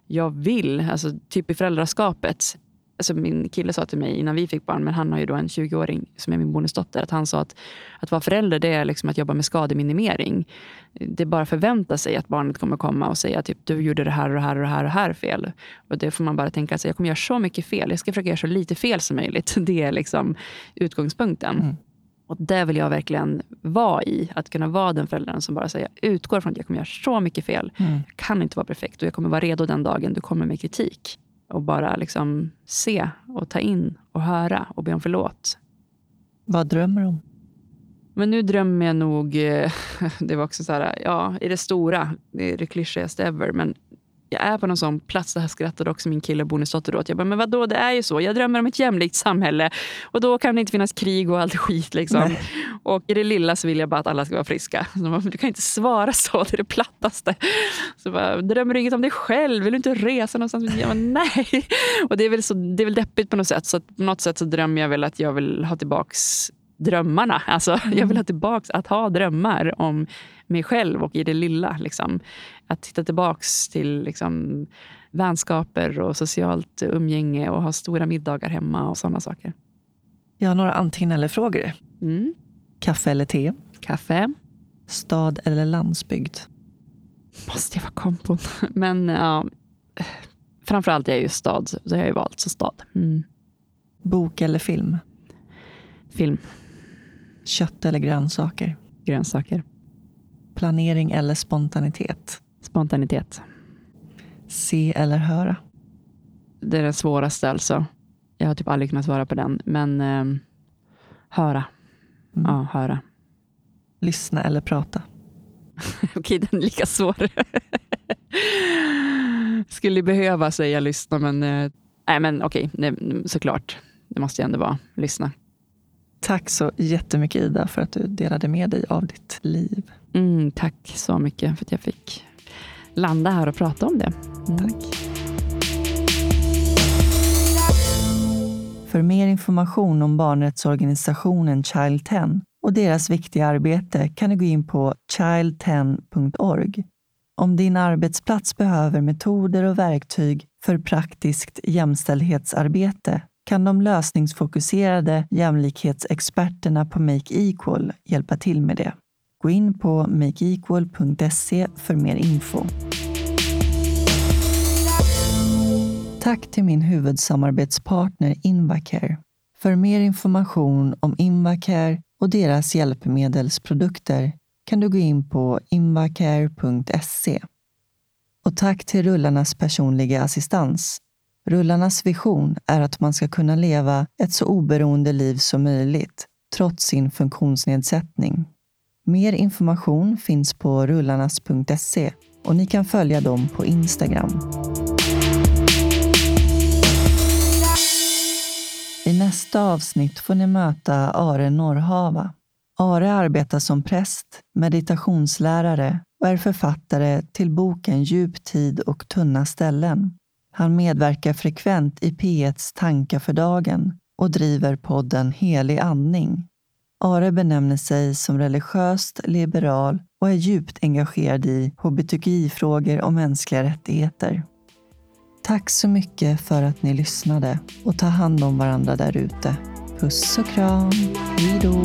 jag vill, alltså, typ i föräldraskapet, alltså min kille sa till mig innan vi fick barn, men han har ju då en 20-åring som är min bonusdotter, att han sa att att vara förälder det är liksom att jobba med skademinimering. Det är bara förvänta sig att barnet kommer komma och säga typ du gjorde det här och det här och det här och här fel. Och det får man bara tänka sig, jag kommer göra så mycket fel. Jag ska försöka göra så lite fel som möjligt. Det är liksom utgångspunkten. Mm. Och det vill jag verkligen vara i. Att kunna vara den föräldern som bara säger, jag utgår från att jag kommer göra så mycket fel. Mm. Jag kan inte vara perfekt och jag kommer vara redo den dagen du kommer med kritik och bara liksom se och ta in och höra och be om förlåt. Vad drömmer du om? Men nu drömmer jag nog, eh, det var också så här, ja, i det stora, det är det klyschigaste ever, men jag är på någon sån plats, det här skrattade också min kille bonusdotter åt. Jag bara, men vadå, det är ju så. Jag drömmer om ett jämlikt samhälle och då kan det inte finnas krig och allt skit. Liksom. Och i det lilla så vill jag bara att alla ska vara friska. Så bara, du kan inte svara så, det är det plattaste. Så bara, drömmer du inget om dig själv? Vill du inte resa någonstans? Jag bara, nej. Och det är, väl så, det är väl deppigt på något sätt. Så på något sätt så drömmer jag väl att jag vill ha tillbaks drömmarna. Alltså, mm. Jag vill ha tillbaks att ha drömmar om mig själv och i det lilla. Liksom. Att titta tillbaks till liksom, vänskaper och socialt umgänge och ha stora middagar hemma och sådana saker. Jag har några antingen eller-frågor. Mm. Kaffe eller te? Kaffe. Stad eller landsbygd? Måste jag vara kompon. Men ja, framförallt är jag ju stad, så jag har ju valt så stad. Mm. Bok eller film? Film. Kött eller grönsaker? Grönsaker. Planering eller spontanitet? Spontanitet. Se eller höra? Det är den svåraste alltså. Jag har typ aldrig kunnat svara på den. Men eh, höra. Mm. Ja, höra. Lyssna eller prata? Okej, den är lika svår. Skulle behöva säga lyssna, men, eh, nej, men okej, såklart. Det måste ju ändå vara lyssna. Tack så jättemycket Ida för att du delade med dig av ditt liv. Mm, tack så mycket för att jag fick landa här och prata om det. Mm. Tack. För mer information om barnrättsorganisationen Child 10 och deras viktiga arbete kan du gå in på child10.org. Om din arbetsplats behöver metoder och verktyg för praktiskt jämställdhetsarbete kan de lösningsfokuserade jämlikhetsexperterna på Make Equal hjälpa till med det. Gå in på makeequal.se för mer info. Tack till min huvudsamarbetspartner Invacare. För mer information om Invacare och deras hjälpmedelsprodukter kan du gå in på invacare.se. Och tack till Rullarnas personliga assistans Rullarnas vision är att man ska kunna leva ett så oberoende liv som möjligt, trots sin funktionsnedsättning. Mer information finns på rullarnas.se och ni kan följa dem på Instagram. I nästa avsnitt får ni möta Are Norrhava. Are arbetar som präst, meditationslärare och är författare till boken Djup tid och tunna ställen han medverkar frekvent i P1s Tankar för dagen och driver podden Helig andning. Are benämner sig som religiöst liberal och är djupt engagerad i hbtqi-frågor och mänskliga rättigheter. Tack så mycket för att ni lyssnade och ta hand om varandra där ute. Puss och kram. Hej då.